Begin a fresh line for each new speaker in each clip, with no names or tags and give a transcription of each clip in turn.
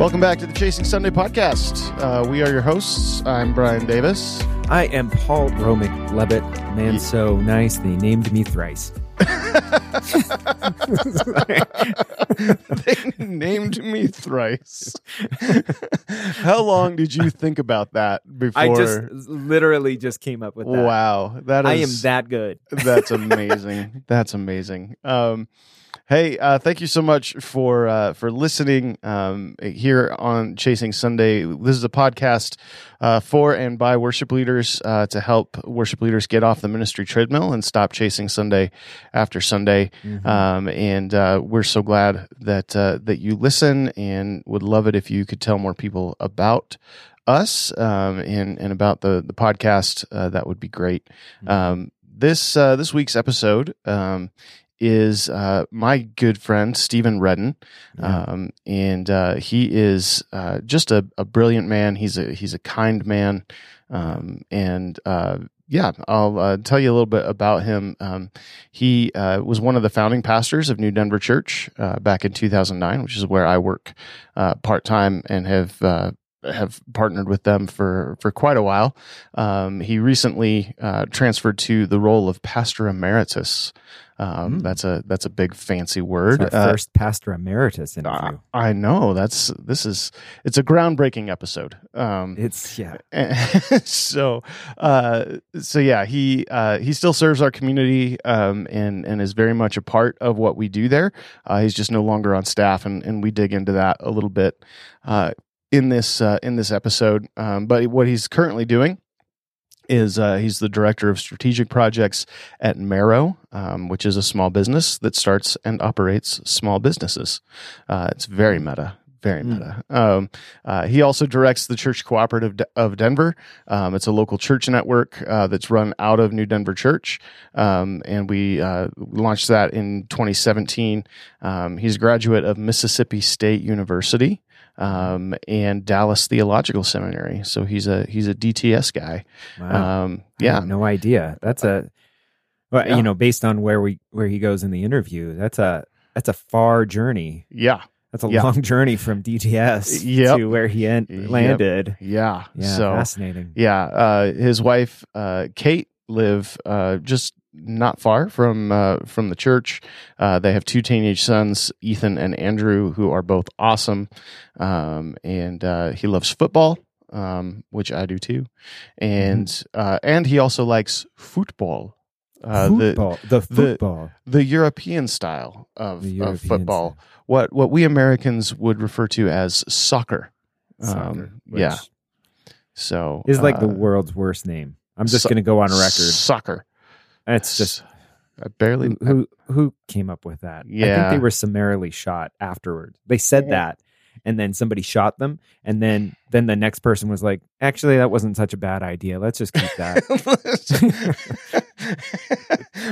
Welcome back to the Chasing Sunday podcast. Uh, we are your hosts. I'm Brian Davis.
I am Paul Romick Levitt. Man, so nice they named me thrice.
they named me thrice. How long did you think about that before?
I just literally just came up with that.
Wow, that is
I am that good.
That's amazing. That's amazing. Um, hey, uh, thank you so much for uh, for listening um, here on Chasing Sunday. This is a podcast uh, for and by worship leaders uh, to help worship leaders get off the ministry treadmill and stop chasing Sunday after Sunday.
Mhm.
Um, and uh, we're so glad that uh, that you listen, and would love it if you could tell more people about us um, and and about the the podcast. Uh, that would be great. Um, this uh, this week's episode um, is uh, my good friend Stephen Redden,
Yeah.
um, and uh, he is uh, just a, a brilliant man. He's a he's a kind man, um, and uh, yeah, I'll uh, tell you a little bit about him. Um, he uh, was one of the founding pastors of New Denver Church uh, back in 2009, which is where I work uh, part time and have. Uh, have partnered with them for for quite a while. Um, he recently uh, transferred to the role of pastor emeritus. Um,
Mm.
That's a that's a big fancy word. Uh,
first pastor emeritus
I,
interview.
I know that's this is it's a groundbreaking episode. Um,
it's yeah.
so uh so yeah he uh he still serves our community um and and is very much a part of what we do there uh he's just no longer on staff and and we dig into that a little bit uh in this uh in this episode um but what he's currently doing is uh, he's the director of strategic projects at Marrow, um, which is a small business that starts and operates small businesses. Uh, it's very meta, very
Mm.
meta. Um, uh, he also directs the Church Cooperative De- of Denver. Um, it's a local church network uh, that's run out of New Denver Church, um, and we uh, launched that in 2017. Um, he's a graduate of Mississippi State University um, and Dallas Theological Seminary, so he's a he's a DTS guy.
Wow.
Um, yeah,
no idea. That's a well,
Yeah.
you know, based on where we where he goes in the interview, that's a that's a far journey.
yeah,
That's a
Yeah.
long journey from DTS
Yep.
to where he en-
Yep.
landed.
yeah.
Yeah,
so
fascinating.
yeah, uh, his wife uh, Kate live uh, just not far from uh, from the church. Uh, they have two teenage sons, Ethan and Andrew, who are both awesome. Um, and uh, he loves football, um, which I do too, and uh, and he also likes football. Uh, the
football, the, football.
the European style of,
The
of football,
style.
what what we Americans would refer to as soccer.
Soccer,
Um, yeah. So
is like the
uh,
world's worst name. I'm just
so-
going to go on record.
Soccer.
It's just
I barely.
who, who who came up with that? Yeah, I think
Yeah.
they were summarily shot afterwards. They said
Yeah.
that, and then somebody shot them, and then then the next person was like, "Actually, that wasn't such a bad idea. Let's just keep that."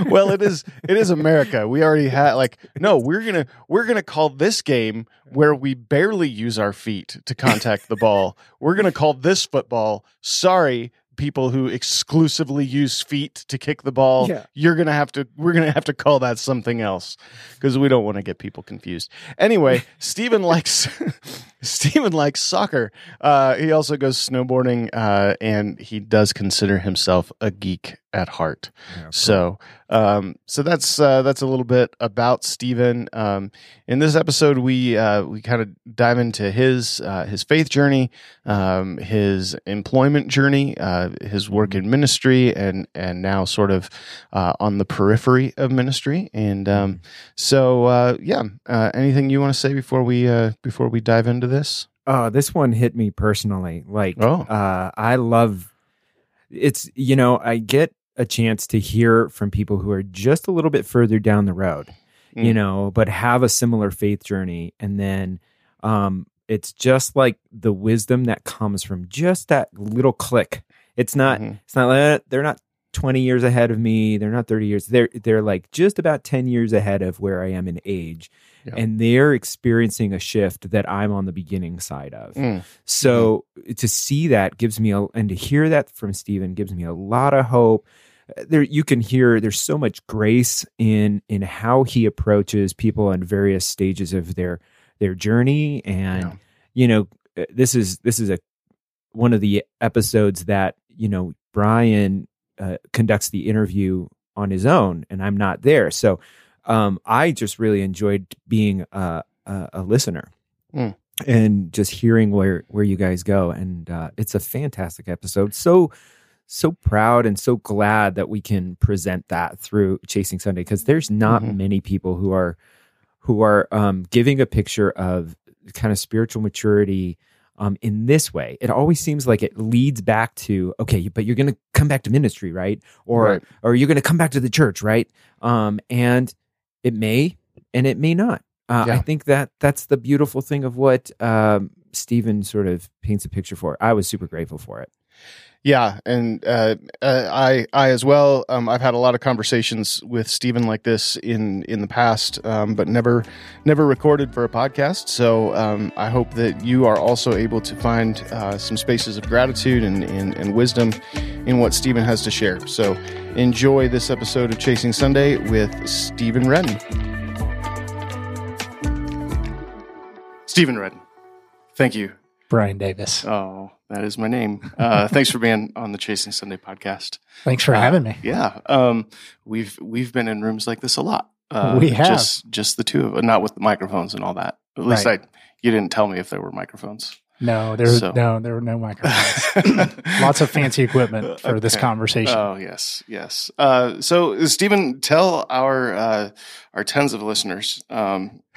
well, it is. It is America. We already had like no. We're gonna we're gonna call this game where we barely use our feet to contact the ball. We're gonna call this football. Sorry, people who exclusively use feet to kick the ball.
Yeah.
You're gonna have to. We're gonna have to call that something else because we don't want to get people confused. Anyway, Stephen likes Stephen likes soccer. Uh, he also goes snowboarding, uh, and he does consider himself a geek at heart.
Yeah, cool.
So, um, so that's uh, that's a little bit about Stephen. Um, in this episode, we uh, we kind of dive into his uh, his faith journey, um, his employment journey, uh, his work in ministry, and and now sort of uh, on the periphery of ministry. And um, so, uh, yeah, uh, anything you want to say before we uh, before we dive into this?
Oh, this one hit me personally. Like,
Oh.
uh, I love it's, you know, I get a chance to hear from people who are just a little bit further down the road, you
Mm.
know, but have a similar faith journey. And then um, it's just like the wisdom that comes from just that little click. It's not,
Mhm.
it's not, like, they're not 20 years ahead of me. They're not 30 years. They're, they're like just about 10 years ahead of where I am in age.
Yeah.
And they're experiencing a shift that I'm on the beginning side of.
Mm.
So to see that gives me a, and to hear that from Stephen gives me a lot of hope. There, you can hear there's so much grace in in how he approaches people on various stages of their their journey, and
Yeah.
you know, uh, this is this is a one of the episodes that you know Brian uh, conducts the interview on his own, and I'm not there. So um, I just really enjoyed being a, a, a listener.
Mm.
And just hearing where where you guys go, and uh, it's a fantastic episode. So so proud and so glad that we can present that through Chasing Sunday because there's not
Mhm.
many people who are who are um, giving a picture of kind of spiritual maturity um, in this way. It always seems like it leads back to okay, but you're going to come back to ministry, right? Or
Right.
or you're going to come back to the church, right? Um, and it may and it may not. Uh, I think that that's the beautiful thing of what um, Stephen sort of paints a picture for. I was super grateful for it.
Yeah, and uh, uh, I I as well. Um, I've had a lot of conversations with Stephen like this in in the past, um, but never never recorded for a podcast. So um, I hope that you are also able to find uh, some spaces of gratitude and, and and wisdom in what Stephen has to share. So enjoy this episode of Chasing Sunday with Stephen Redden. Stephen Redden, thank you
Brian Davis.
Oh, that is my name. Uh, thanks for being on the Chasing Sunday podcast.
Thanks for having me.
Yeah, um, we've we've been in rooms like this a lot. Uh,
We have.
just just the two of us, not with the microphones and all that. At least
Right.
I, you didn't tell me if there were microphones.
No, there
So-
no there were no microphones. Lots of fancy equipment for this conversation.
Oh yes, yes. Uh, so Stephen, tell our uh, our tens of listeners um,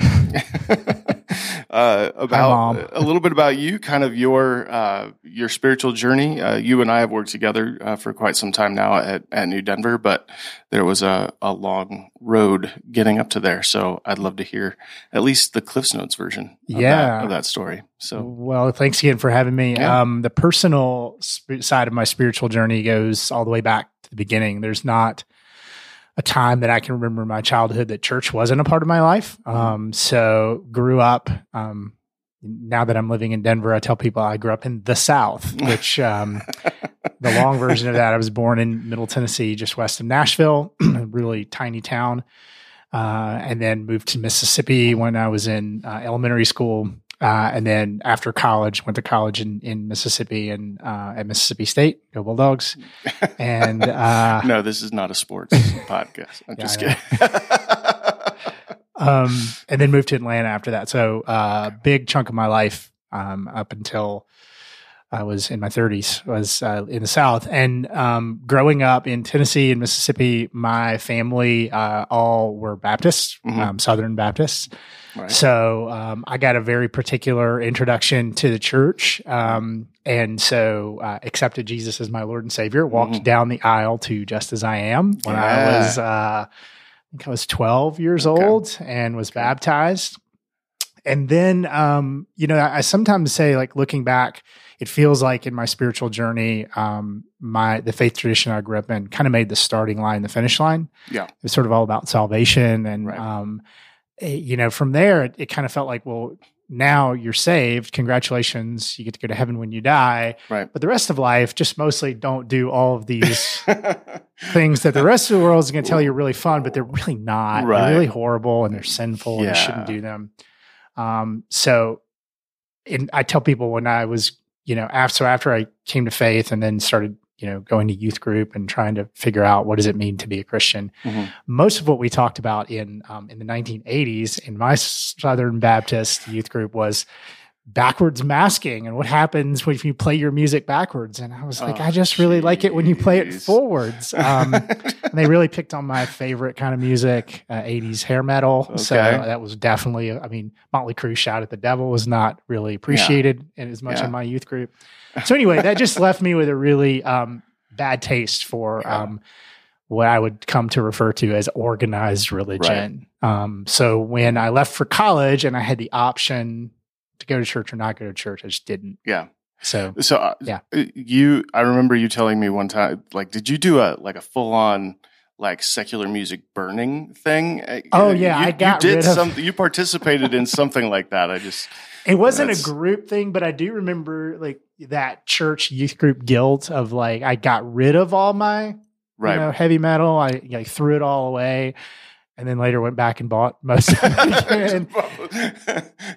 uh, about
Mom.
a little bit about you, kind of your uh, your spiritual journey. Uh, you and I have worked together uh, for quite some time now at, at New Denver, but there was a, a long road getting up to there. So I'd love to hear at least the Cliffs Notes version of,
Yeah.
that, of that story. So
well, thanks again for having me.
Yeah.
Um, the personal sp- side of my spiritual journey goes all the way back to the beginning. There's not a time that I can remember my childhood that church wasn't a part of my life. Um, so grew up. Um, now that I'm living in Denver, I tell people I grew up in the South, which um, the long version of that, I was born in Middle Tennessee, just west of Nashville, a really tiny town, uh, and then moved to Mississippi when I was in uh, elementary school. Uh, and then after college, went to college in, in Mississippi and uh, at Mississippi State, go Bulldogs. And uh,
no, this is not a sports podcast. I'm
Yeah,
just kidding.
um, and then moved to Atlanta after that. So, uh, big chunk of my life um, up until I was in my 30s was uh, in the South. And um, growing up in Tennessee and Mississippi, my family uh, all were Baptists,
Mhm.
um, Southern Baptists.
Right.
So um, I got a very particular introduction to the church, um, and so uh, accepted Jesus as my Lord and Savior. Walked
Mhm.
down the aisle to "Just as I Am" when I was, uh, I think I was twelve years
Okay.
old, and was baptized. And then, um, you know, I, I sometimes say, like looking back, it feels like in my spiritual journey, um, my the faith tradition I grew up in kind of made the starting line, the finish line.
Yeah.
it was sort of all about salvation, and
Right.
um, you know, from there, it, it kind of felt like, well, now you're saved. Congratulations, you get to go to heaven when you die.
Right.
But the rest of life, just mostly don't do all of these things that the rest of the world is going to tell you are really fun, but they're really not.
Right.
They're really horrible and they're sinful and you shouldn't do them. Um, so and I tell people when I was, you know, after so after I came to faith and then started, you know, going to youth group and trying to figure out what does it mean to be a Christian.
Mhm.
Most of what we talked about in um, in the 1980s in my Southern Baptist youth group was backwards masking and what happens when you play your music backwards. And I was like,
Oh,
I just really like it when you play it forwards. Um, and they really picked on my favorite kind of music, uh, 80s hair metal. So that was definitely, I mean, Motley Crue Shout at the Devil was not really appreciated in as much
Yeah.
in my youth group. So anyway, that just left me with a really um, bad taste for
Yeah.
um, what I would come to refer to as organized religion. Um, so when I left for college and I had the option to go to church or not go to church, I just didn't.
yeah.
So
So uh,
Yeah.
you, I remember you telling me one time, like, did you do a like a full on like secular music burning thing? Uh,
Oh,
you-
yeah,
you,
I got
you did something. You participated in something like that. I just
It wasn't
That's-
a group thing, but I do remember like that church youth group guilt of like I got rid of all my
right.
you know heavy metal. I like threw it all away, and then later went back and bought most of it again.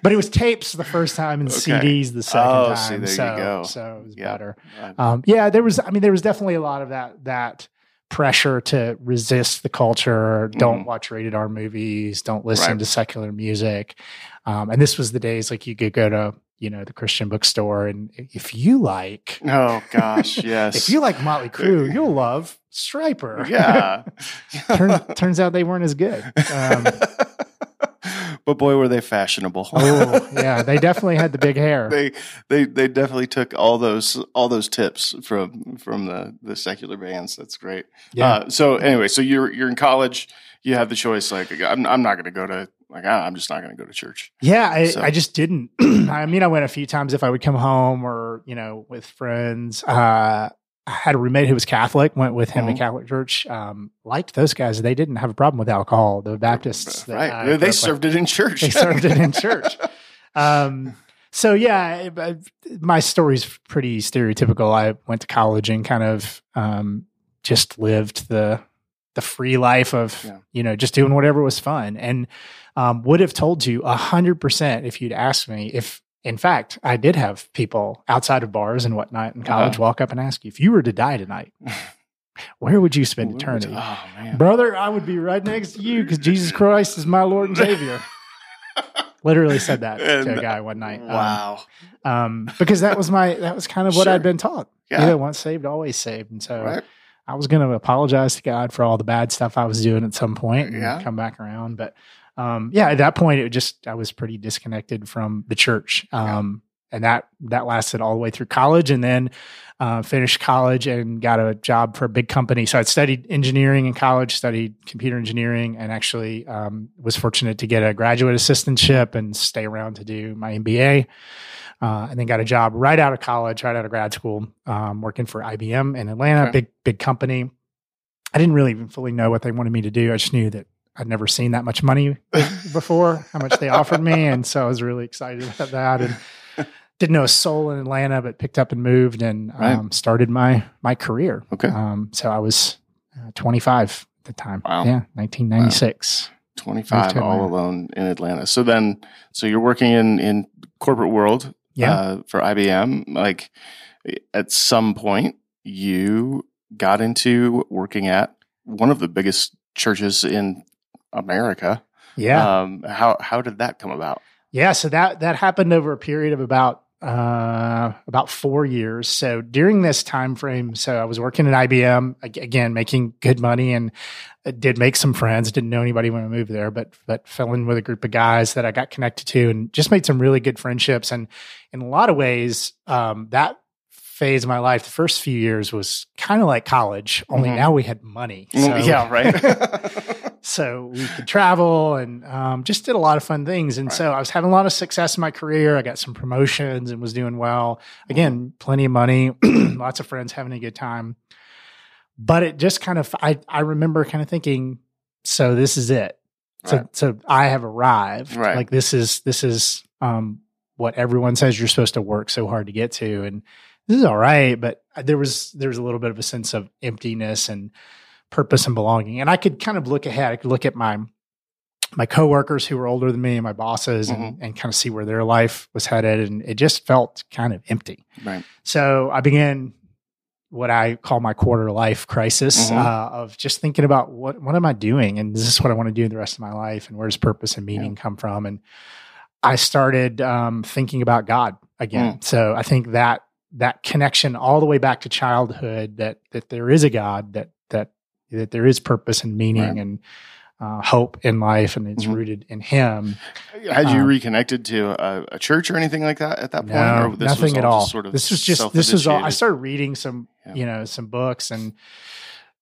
but it was tapes the first time and
Okay.
CDs the second
Oh,
time.
see,
so, so it was better. Um, yeah, there was. I mean, there was definitely a lot of that that pressure to resist the culture. Don't
Mhm.
watch rated R movies. Don't listen
Right.
to secular music. Um, and this was the days like you could go to you know the Christian bookstore, and if you like,
oh gosh, yes.
if you like Motley Crue, you'll love Stryper.
yeah.
Turn, turns out they weren't as good. Um,
but boy, were they fashionable.
oh yeah, they definitely had the big hair.
they they they definitely took all those all those tips from from the the secular bands. That's great.
yeah.
Uh, so anyway, so you're you're in college. You have the choice. Like I'm I'm not going to go to like I'm just not going to go to church.
Yeah, I,
So-
I just didn't. I mean, I went a few times if I would come home or, you know, with friends. Uh, I had a roommate who was Catholic, went with him
Mhm.
to Catholic church. Um, liked those guys. They didn't have a problem with alcohol. The Baptists. I
right?
grew
they served it in church.
They served it in church. Um, so yeah, I- I- my story's pretty stereotypical. I went to college and kind of um, just lived the the free life of
Yeah.
you know just doing whatever was fun, and um, would have told you a hundred percent if you'd asked me if. In fact, I did have people outside of bars and whatnot in college
Uh-huh.
walk up and ask you if you were to die tonight, where would you spend eternity?
Oh man.
Brother, I would be right next to you because Jesus Christ is my Lord and Savior. Literally said that to a guy one night. Um,
Wow.
Um, because that was my that was kind of what
Sure.
I'd been taught.
Yeah.
You know, once saved, always saved. And so
Right.
I was going to apologize to God for all the bad stuff I was doing at some point and
Yeah.
come back around. But um, yeah, at that point, it just I was pretty disconnected from the church. Um, and that that lasted all the way through college, and then uh, finished college and got a job for a big company. So I'd studied engineering in college, studied computer engineering, and actually um, was fortunate to get a graduate assistantship and stay around to do my MBA. Uh, and then got a job right out of college, right out of grad school, um, working for IBM in Atlanta,
Okay.
big big company. I didn't really even fully know what they wanted me to do. I just knew that I'd never seen that much money before, how much they offered me, and so I was really excited about that. And didn't know a soul in Atlanta, but picked up and moved and
Right.
um, started my my career.
Okay.
Um, so I was uh, 25 at the time.
Wow.
Yeah, 1996.
25 all alone in Atlanta. So then, so you're working in in corporate world
Yeah.
uh, for IBM. Like at some point, you got into working at one of the biggest churches in America.
yeah.
Um, how how did that come about?
Yeah, so that that happened over a period of about uh, about four years. So during this time frame, so I was working at IBM again, making good money, and uh, did make some friends. Didn't know anybody when I moved there, but but fell in with a group of guys that I got connected to, and just made some really good friendships. And in a lot of ways, um, that phase of my life, the first few years was kind of like college. Only
Mhm.
now we had money. So-
yeah, right.
so we could travel and um, just did a lot of fun things. And so I was having a lot of success in my career. I got some promotions and was doing well. Again, plenty of money, lots of friends having a good time. But it just kind of, I, I remember kind of thinking, so this is it. So,
Right.
so I have arrived.
Right.
Like this is, this is um, what everyone says you're supposed to work so hard to get to. And this is all right. But there was, there was a little bit of a sense of emptiness and, purpose and belonging. And I could kind of look ahead. I could look at my my coworkers who were older than me and my bosses and, and kind of see where their life was headed. And it just felt kind of empty.
right.
So I began what I call my quarter life crisis
Mhm.
uh, of just thinking about what what am I doing and is this what I want to do the rest of my life and where does purpose and meaning come from and I started um, thinking about God again. So I think that that connection all the way back to childhood that that there is a God that that that there is purpose and meaning
Right.
and uh, hope in life and it's
Mhm.
rooted in Him.
Had you
Um,
reconnected to a, a church or anything like that at that point?
No,
or this was
nothing at all.
Sort of
this was just this was all. I started reading some,
Yeah.
you know, some books and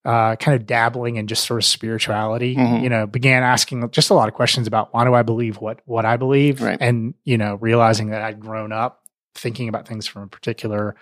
uh, kind of dabbling in just sort of spirituality.
Mhm.
You know, began asking just a lot of questions about why do I believe what what I believe,
Right.
and you know, realizing that I'd grown up thinking about things from a particular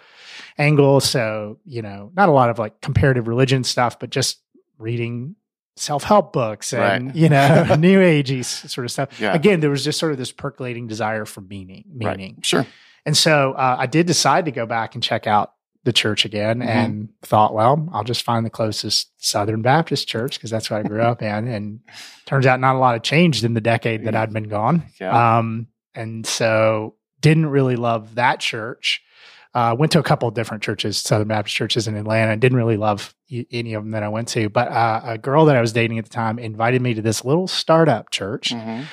angle. So you know, not a lot of like comparative religion stuff, but just reading self help books and
Right.
you know, new agey sort of stuff.
Yeah.
Again, there was just sort of this percolating desire for meaning,
Right.
meaning.
Sure.
And so uh, I did decide to go back and check out the church again
Mhm.
and thought, well, I'll just find the closest Southern Baptist church because that's what I grew up in. And turns out not a lot had changed in the decade that I'd been gone.
Yeah.
Um, and so didn't really love that church. Uh, went to a couple of different churches, Southern Baptist churches in Atlanta. Didn't really love any of them that I went to. But uh, a girl that I was dating at the time invited me to this little startup church.
Mhm.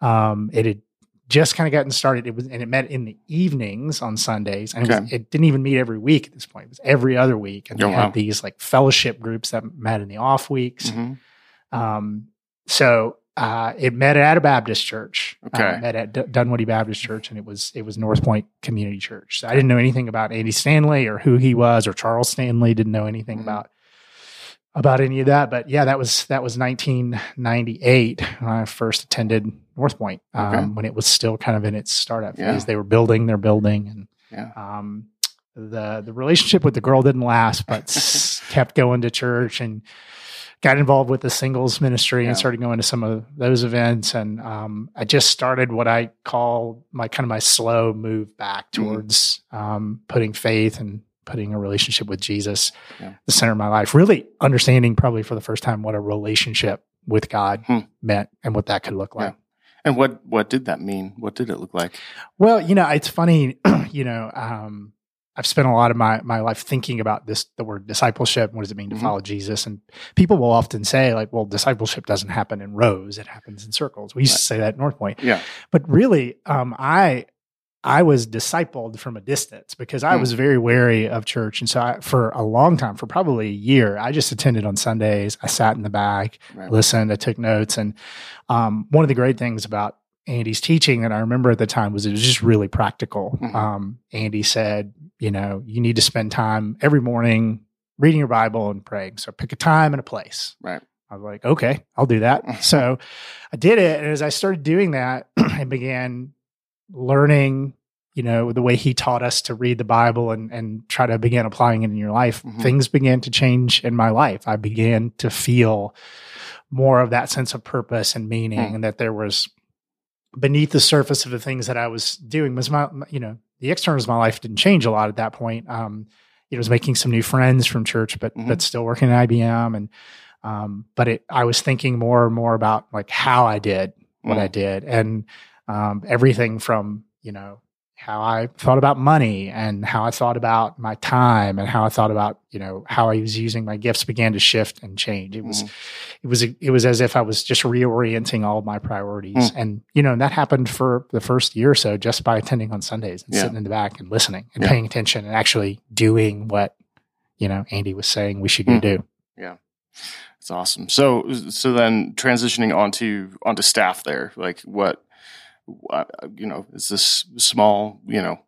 Um, it had just kind of gotten started. It was, and it met in the evenings on Sundays, and it, was, it didn't even meet every week at this point. It was every other week, and
Oh,
they
wow.
had these like fellowship groups that met in the off weeks.
Mhm.
Um, so uh, it met at a Baptist church. Uh,
Okay.
it met at D- Dunwoody Baptist Church, and it was it was North Point Community Church. So I didn't know anything about Andy Stanley or who he was, or Charles Stanley. Didn't know anything
Mhm.
about about any of that. But yeah, that was that was 1998 when I first attended North Point um,
Okay.
when it was still kind of in its startup
Yeah.
phase. They were building their building, and
Yeah.
um, the the relationship with the girl didn't last, but s- kept going to church and got involved with the singles ministry
Yeah.
and started going to some of those events. And um, I just started what I call my kind of my slow move back
Mhm.
towards um, putting faith and putting a relationship with Jesus
Yeah.
the center of my life. Really understanding probably for the first time what a relationship with God
Hmm.
meant and what that could look like.
And what what did that mean? What did it look like?
Well, you know, it's funny, you know, um, I've spent a lot of my, my life thinking about this, the word discipleship. What does it mean to
Mhm.
follow Jesus? And people will often say like, well, discipleship doesn't happen in rows. It happens in circles. We used to say that at North Point,
Yeah.
but really, um, I, I was discipled from a distance because I
Hmm.
was very wary of church. And so I, for a long time, for probably a year, I just attended on Sundays. I sat in the back,
Right.
listened, I took notes. And um, one of the great things about Andy's teaching that I remember at the time was it was just really practical.
Mhm.
Um, Andy said, you know, you need to spend time every morning reading your Bible and praying. So pick a time and a place.
Right.
I was like, okay, I'll do that. so I did it. And as I started doing that, I began learning, you know, the way he taught us to read the Bible and, and try to begin applying it in your life.
Mhm.
Things began to change in my life. I began to feel more of that sense of purpose and meaning
Hmm.
and that there was beneath the surface of the things that I was doing was my, my- you know, the externals of my life didn't change a lot at that point. Um, you know, I was making some new friends from church, but,
Mhm.
but still working at IBM. And, um, but it, I was thinking more and more about like how I did what
Mm.
I did and, um, everything from, you know, how I thought about money and how I thought about my time and how I thought about, you know, how I was using my gifts began to shift and change. It was,
Mhm.
it was, it was as if I was just reorienting all of my priorities. And, you know, and that happened for the first year or so just by attending on Sundays and
Yeah.
sitting in the back and listening and
Yeah.
paying attention and actually doing what, you know, Andy was saying we should go
Mm.
do.
It's awesome. So so then transitioning onto onto staff there, like what you know, it's this small, you know,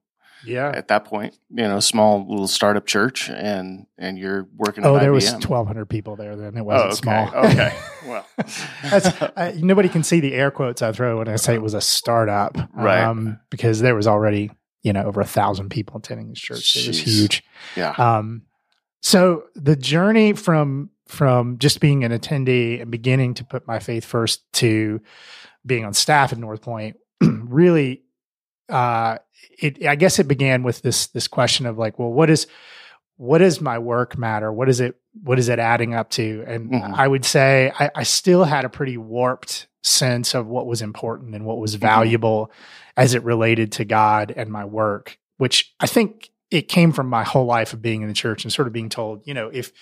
Yeah.
at that point, you know, small little startup church and and you're working
Oh, there was 1,200 people there then. It
Oh,
wasn't
okay.
small.
Okay. Well,
That's, I, nobody can see the air quotes I throw when I say it was a startup,
Right.
Um, because there was already you know over a thousand people attending this church. It was huge.
yeah.
Um, so the journey from from just being an attendee and beginning to put my faith first to being on staff at North Point really uh it I guess it began with this this question of like, well, what is what does my work matter? What is it what is it adding up to? And
Mhm.
I would say I, I still had a pretty warped sense of what was important and what was
Mm-hmm.
valuable as it related to God and my work, which I think it came from my whole life of being in the church and sort of being told, you know, if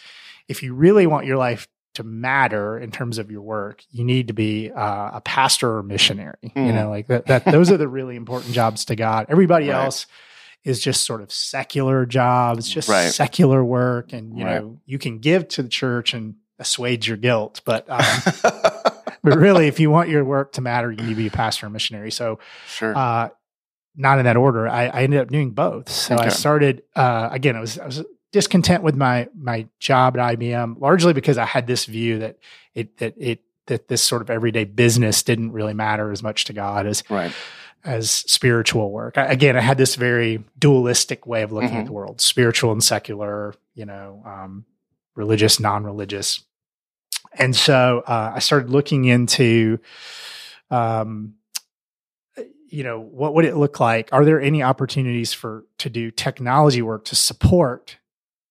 if you really want your life to matter in terms of your work, you need to be uh, a pastor or missionary. You
Mm.
know, like that. That those are the really important jobs to God. Everybody
Right.
else is just sort of secular jobs, just
Right.
secular work, and you
Right.
know, you can give to the church and assuage your guilt, but. Um, but really, if you want your work to matter, you need to be a pastor or missionary. So,
sure.
uh, not in that order. I, I ended up doing both. So I started uh, again. I was I was discontent with my my job at IBM, largely because I had this view that it that it that this sort of everyday business didn't really matter as much to God as
right.
as spiritual work. I, again, I had this very dualistic way of looking
Mhm.
at the world: spiritual and secular. You know, um, religious, non-religious. And so uh, I started looking into, um, you know, what would it look like? Are there any opportunities for to do technology work to support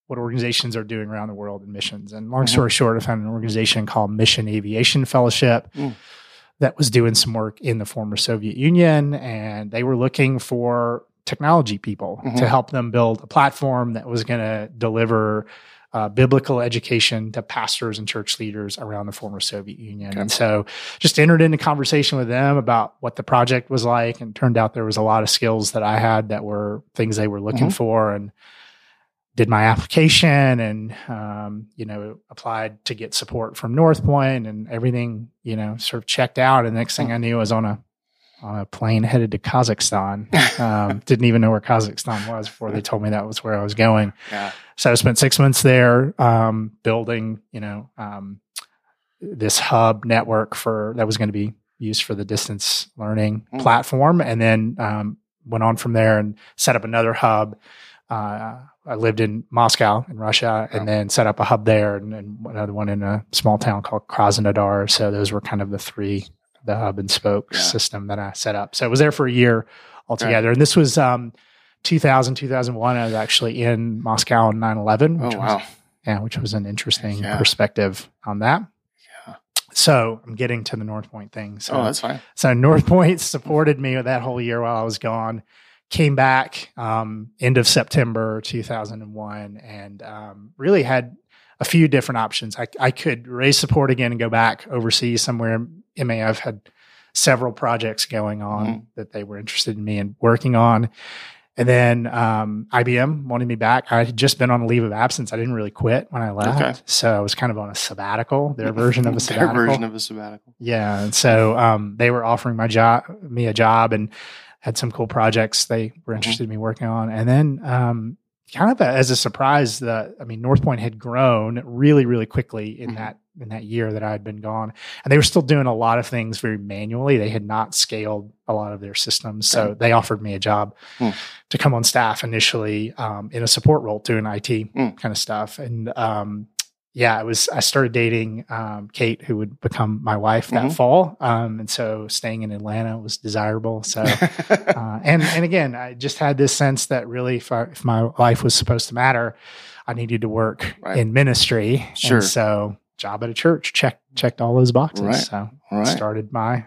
what organizations are doing around the world in missions. And long story mm-hmm. short, I found an organization called Mission Aviation Fellowship. Mm. That was doing some work in the former Soviet Union, and they were looking for technology people mm-hmm. to help them build a platform that was going to deliver uh, biblical education to pastors and church leaders around the former Soviet Union. Okay. And so just entered into conversation with them about what the project was like. And turned out there was a lot of skills that I had that were things they were looking mm-hmm. for. And did my application and, um, you know, applied to get support from North Point and everything, you know, sort of checked out. And the next thing I knew I was on a on a plane headed to Kazakhstan. Um, didn't even know where Kazakhstan was before they told me that was where I was going. Yeah. So I spent six months there um, building, you know, um, this hub network for that was going to be used for the distance learning mm. platform, and then um, went on from there and set up another hub. Uh, I lived in Moscow in Russia, and then set up a hub there, and, and another one in a small town called Krasnodar. So those were kind of the three the hub and spoke yeah. system that I set up. So I was there for a year altogether. Right. And this was um, 2000, 2001. I was actually in Moscow on 9 11.
Oh, wow.
Was, yeah, which was an interesting yeah. perspective on that. Yeah. So I'm getting to the North Point thing. So,
oh, that's fine.
So North Point supported me that whole year while I was gone. Came back um, end of September 2001 and um, really had a few different options. I, I could raise support again and go back overseas somewhere MAF had several projects going on mm-hmm. that they were interested in me and working on. And then um, IBM wanted me back. I had just been on a leave of absence. I didn't really quit when I left, okay. so I was kind of on a sabbatical. Their version of a sabbatical.
Their version of a sabbatical.
Yeah, and so um, they were offering my job, me a job, and had some cool projects they were mm-hmm. interested in me working on. And then um, kind of a, as a surprise that I mean North Point had grown really really quickly in mm-hmm. that in that year that I had been gone and they were still doing a lot of things very manually they had not scaled a lot of their systems so mm. they offered me a job mm. to come on staff initially um, in a support role doing IT mm. kind of stuff and um, yeah, it was. I started dating um, Kate, who would become my wife that mm-hmm. fall, um, and so staying in Atlanta was desirable. So, uh, and and again, I just had this sense that really, if, I, if my life was supposed to matter, I needed to work right. in ministry.
Sure.
And so, job at a church checked checked all those boxes.
Right.
So,
right.
started my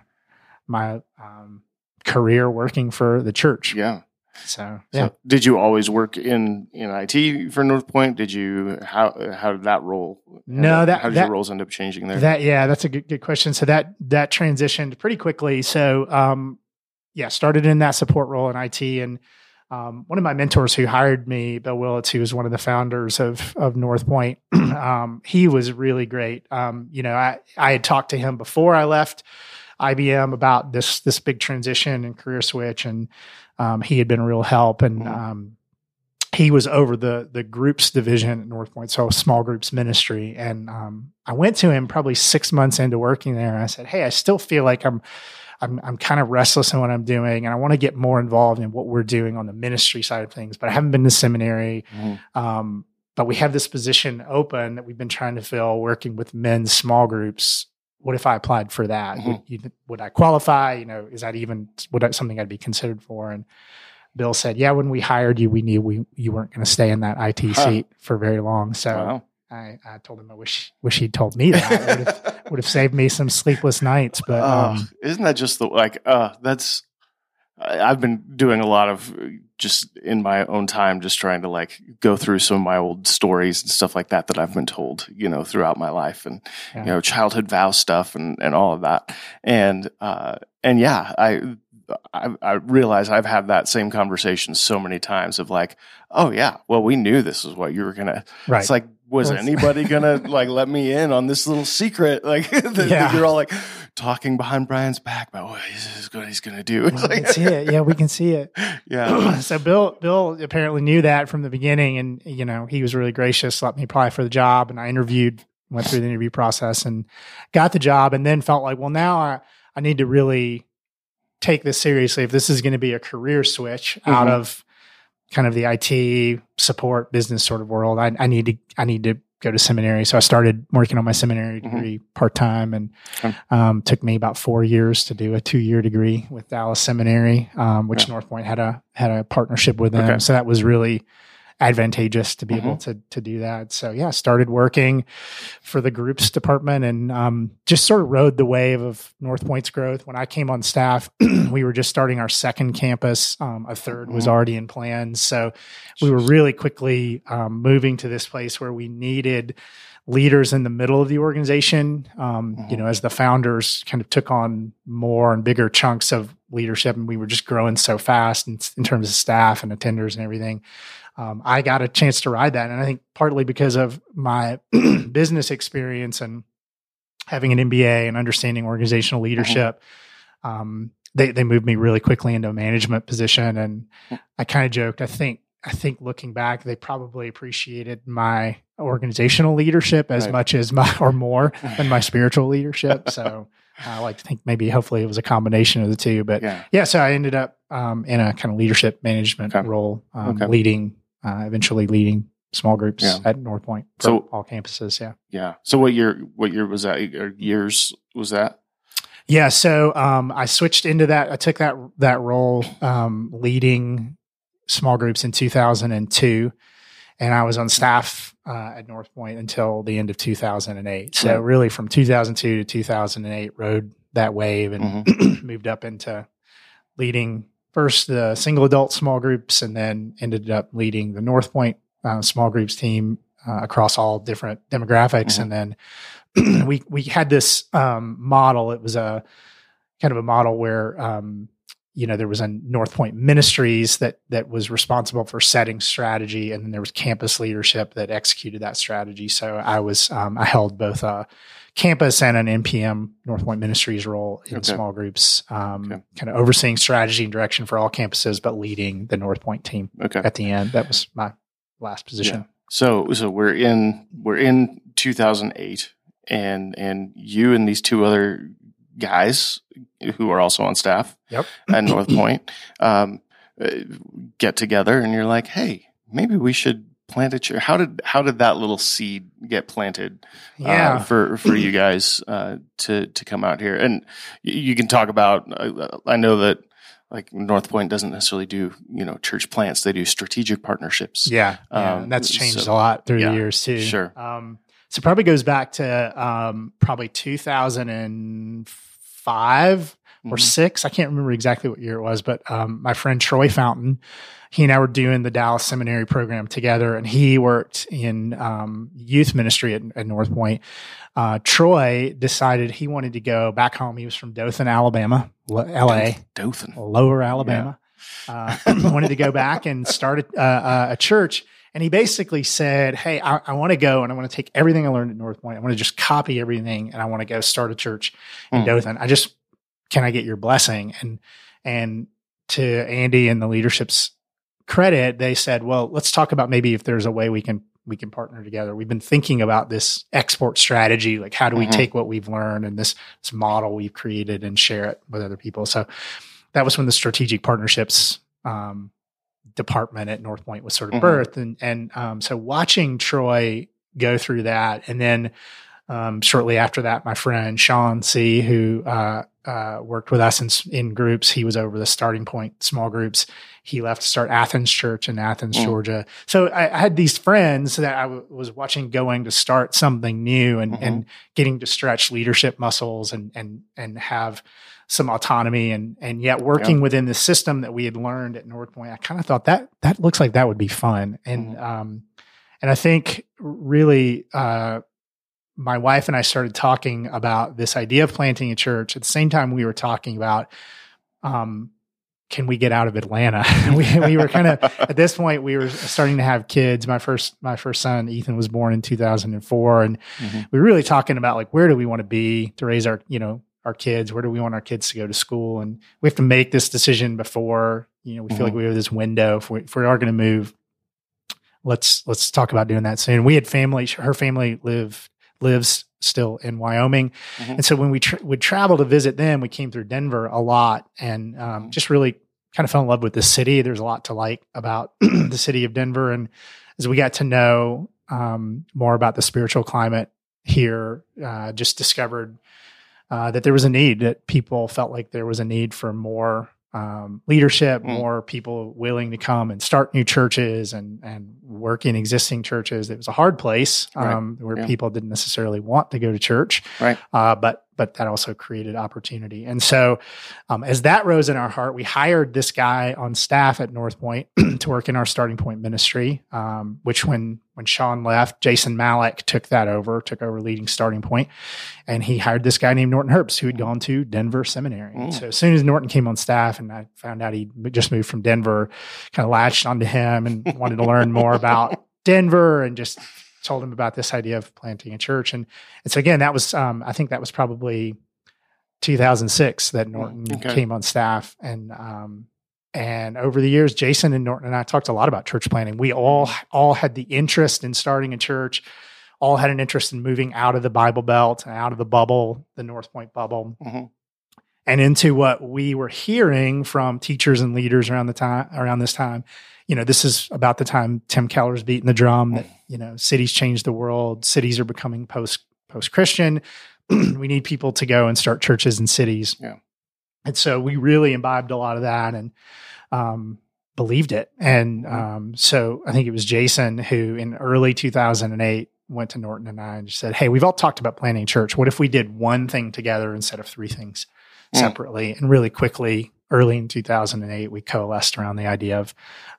my um, career working for the church.
Yeah.
So yeah. So
did you always work in in IT for North Point? Did you how how did that role?
No, that
how did
that,
your roles end up changing there?
That yeah, that's a good good question. So that that transitioned pretty quickly. So um, yeah, started in that support role in IT and. Um, one of my mentors who hired me, Bill Willits, who was one of the founders of of North Point, um, he was really great. Um, you know, I I had talked to him before I left IBM about this this big transition and career switch, and um, he had been a real help, and mm-hmm. um, he was over the the groups division at North Point, so small groups ministry. And um, I went to him probably six months into working there, and I said, "Hey, I still feel like I'm." I'm, I'm kind of restless in what I'm doing and I want to get more involved in what we're doing on the ministry side of things, but I haven't been to seminary. Mm-hmm. Um, but we have this position open that we've been trying to fill working with men's small groups what if I applied for that? Mm-hmm. Would, you, would, I qualify? You know, is that even would that something I'd be considered for? And Bill said, "Yeah, when we hired you, we knew we you weren't going to stay in that IT huh. seat for very long." So wow. I, I told him I wish wish he'd told me that. would, have, would have saved me some sleepless nights. But um,
isn't that just the like? Uh, that's I've been doing a lot of just in my own time, just trying to like go through some of my old stories and stuff like that that I've been told, you know, throughout my life and, yeah. you know, childhood vow stuff and, and all of that. And, uh, and yeah, I, I, I realize I've had that same conversation so many times of like, oh yeah, well, we knew this is what you were going to,
right.
it's like, was anybody gonna like let me in on this little secret? Like yeah. you're all like talking behind Brian's back about what he's, what he's gonna do.
we can see it. Yeah, we can see it.
Yeah.
so Bill Bill apparently knew that from the beginning, and you know he was really gracious, let me apply for the job, and I interviewed, went through the interview process, and got the job, and then felt like, well, now I I need to really take this seriously. If this is going to be a career switch mm-hmm. out of kind of the IT support business sort of world. I, I need to I need to go to seminary. So I started working on my seminary mm-hmm. degree mm-hmm. part time, and um, took me about four years to do a two year degree with Dallas Seminary, um, which yeah. North Point had a had a partnership with them. Okay. So that was really advantageous to be able to to do that. So yeah, started working for the groups department and um, just sort of rode the wave of North Point's growth. When I came on staff, we were just starting our second campus. Um, a 3rd was
Mhm.
already in plans, so we were really quickly um, moving to this place where we needed leaders in the middle of the organization. Um, You
Mhm.
know, as the founders kind of took on more and bigger chunks of leadership, and we were just growing so fast in, in terms of staff and attenders and everything. Um, I got a chance to ride that, and I think partly because of my business experience and having an MBA and understanding organizational leadership. Um, they they moved me really quickly into a management position, and I kind of joked. I think I think looking back, they probably appreciated my organizational leadership as
Right.
much as my or more than my spiritual leadership. So I like to think maybe hopefully it was a combination of the two. But
Yeah.
yeah, so I ended up um, in a kind of leadership management
Okay.
role, um,
Okay.
leading uh, eventually leading small groups
Yeah.
at North Point for
So-
all campuses. Yeah.
Yeah. So what year? What year was that? Years was that?
Yeah, so um, I switched into that. I took that that role um, leading small groups in 2002, and I was on staff uh, at North Point until the end of 2008. So really, from 2002 to 2008, rode that wave and
Mm-hmm.
moved up into leading first the single adult small groups, and then ended up leading the North Point uh, small groups team uh, across all different demographics.
Mhm.
And then we we had this um, model. It was a kind of a model where um, you know there was a North Point Ministries that that was responsible for setting strategy, and then there was campus leadership that executed that strategy. So I was um, I held both a campus and an NPM North Point Ministries role in
Okay.
small groups, um,
Okay.
kind of overseeing strategy and direction for all campuses, but leading the North Point team
Okay.
at the end. That was my last position.
So so we're in we're in 2008, and and you and these two other guys who are also on staff
Yep.
at North Point um, uh, get together, and you're like, hey, maybe we should plant a church. How did how did that little seed get planted?
Yeah.
uh, for for you guys uh, to to come out here, and you can talk about. Uh, I know that like North Point doesn't necessarily do you know church plants; they do strategic partnerships.
Yeah, yeah.
Um,
and that's changed
so-
a lot through
yeah,
the years too.
sure.
Um, so probably goes back to um, probably 2005 or
Mhm.
six. I can't remember exactly what year it was, but um, my friend Troy Fountain, he and I were doing the Dallas Seminary program together, and he worked in um, youth ministry at, at North Point. Uh, Troy decided he wanted to go back home. He was from Dothan, Alabama, L- LA.
Dothan.
Lower Alabama. Uh, wanted to go back and start a, uh, a church. And he basically said, Hey, I, I want to go and I want to take everything I learned at North Point. I want to just copy everything and I want to go start a church in
Hmm.
Dothan. I just, can I get your blessing? And, and to Andy and the leadership's credit, they said, well, let's talk about maybe if there's a way we can, we can partner together. We've been thinking about this export strategy. Like, how do we
Mhm.
take what we've learned and this, this model we've created and share it with other people? So that was when the strategic partnerships um, department at North Point was sort of
Mhm.
birthed, and and um, so watching Troy go through that, and then um, shortly after that, my friend Sean Seay, who uh, uh, worked with us in, in groups, he was over the starting point small groups. He left to start Athens Church in Athens,
Mm.
Georgia. So I, I had these friends that I w- was watching going to start something new and,
Mhm.
and getting to stretch leadership muscles and and and have some autonomy and and yet working within the system that we had learned at North Point. I kind of thought that that looks like that would be fun. And
Mhm.
um and I think really uh my wife and I started talking about this idea of planting a church at the same time we were talking about um can we get out of Atlanta? we, we were kind of at this point we were starting to have kids. My first my first son Ethan was born in 2004 and
Mhm.
we were really talking about like where do we want to be to raise our you know our kids where do we want our kids to go to school and we have to make this decision before you know we feel like
Mhm.
we have this window if we, if we are going to move let's let's talk about doing that soon we had family her family live lives still in wyoming
Mhm.
and so when we tra- would travel to visit them we came through denver a lot and um,
Mhm.
just really kind of fell in love with the city there's a lot to like about the city of denver and as we got to know um, more about the spiritual climate here, uh, just discovered uh, that there was a need that people felt like there was a need for more um, leadership,
Mm.
more people willing to come and start new churches and and work in existing churches. It was a hard place
Right.
um, where
Yeah.
people didn't necessarily want to go to church,
Right.
uh, but but that also created opportunity. And so, um, as that rose in our heart, we hired this guy on staff at North Point to work in our starting point ministry. Um, which when when Sean left, Jason Malik took that over, took over leading starting point, and he hired this guy named Norton Herbst, who had gone to Denver Seminary.
Mm.
So as soon as Norton came on staff, and I found out he just moved from Denver, kind of latched onto him and wanted to learn more about Denver, and just told him about this idea of planting a church. And, and so again, that was um, I think that was probably 2006 that Norton
Okay.
came on staff, and um, and over the years, Jason and Norton and I talked a lot about church planting. We all all had the interest in starting a church, all had an interest in moving out of the Bible Belt and out of the bubble, the North Point bubble,
Mhm.
and into what we were hearing from teachers and leaders around the time around this time. You know, this is about the time Tim Keller's beating the drum that you know cities change the world, cities are becoming post post Christian. we need people to go and start churches in cities.
Yeah.
And so we really imbibed a lot of that and um, believed it. And
Mhm.
um, so I think it was Jason who, in early 2008, went to Norton and I and just said, Hey, we've all talked about planting church. What if we did one thing together instead of three things
Mm.
separately? And really quickly, early in 2008, we coalesced around the idea of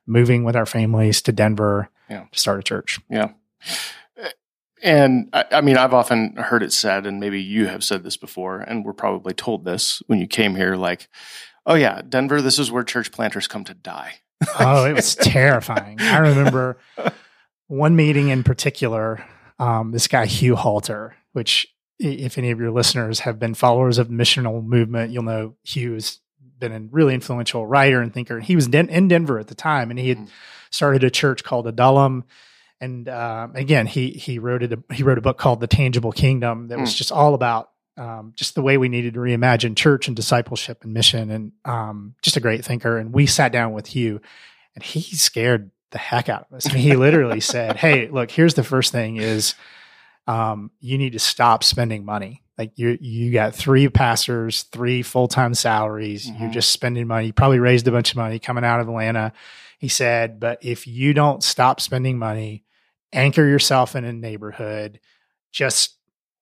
moving with our families to Denver
Yeah.
to start a church.
And I, I mean, I've often heard it said, and maybe you have said this before, and we're probably told this when you came here, like, "Oh yeah, Denver, this is where church planters come to die."
oh, it was terrifying. I remember one meeting in particular. Um, this guy Hugh Halter, which if any of your listeners have been followers of the missional movement, you'll know Hugh's been a really influential writer and thinker. He was in Denver at the time, and he had
Mhm.
started a church called Adullam. And um, again, he he wrote it. He wrote a book called The Tangible Kingdom that was
Mm.
just all about um, just the way we needed to reimagine church and discipleship and mission, and um, just a great thinker. And we sat down with Hugh, and he scared the heck out of us. I mean, he literally said, "Hey, look, here's the first thing: is um, you need to stop spending money. Like you, you got three pastors, three full time salaries. You're
Mhm.
just spending money. You probably raised a bunch of money coming out of Atlanta." He said, "But if you don't stop spending money, anchor yourself in a neighborhood, just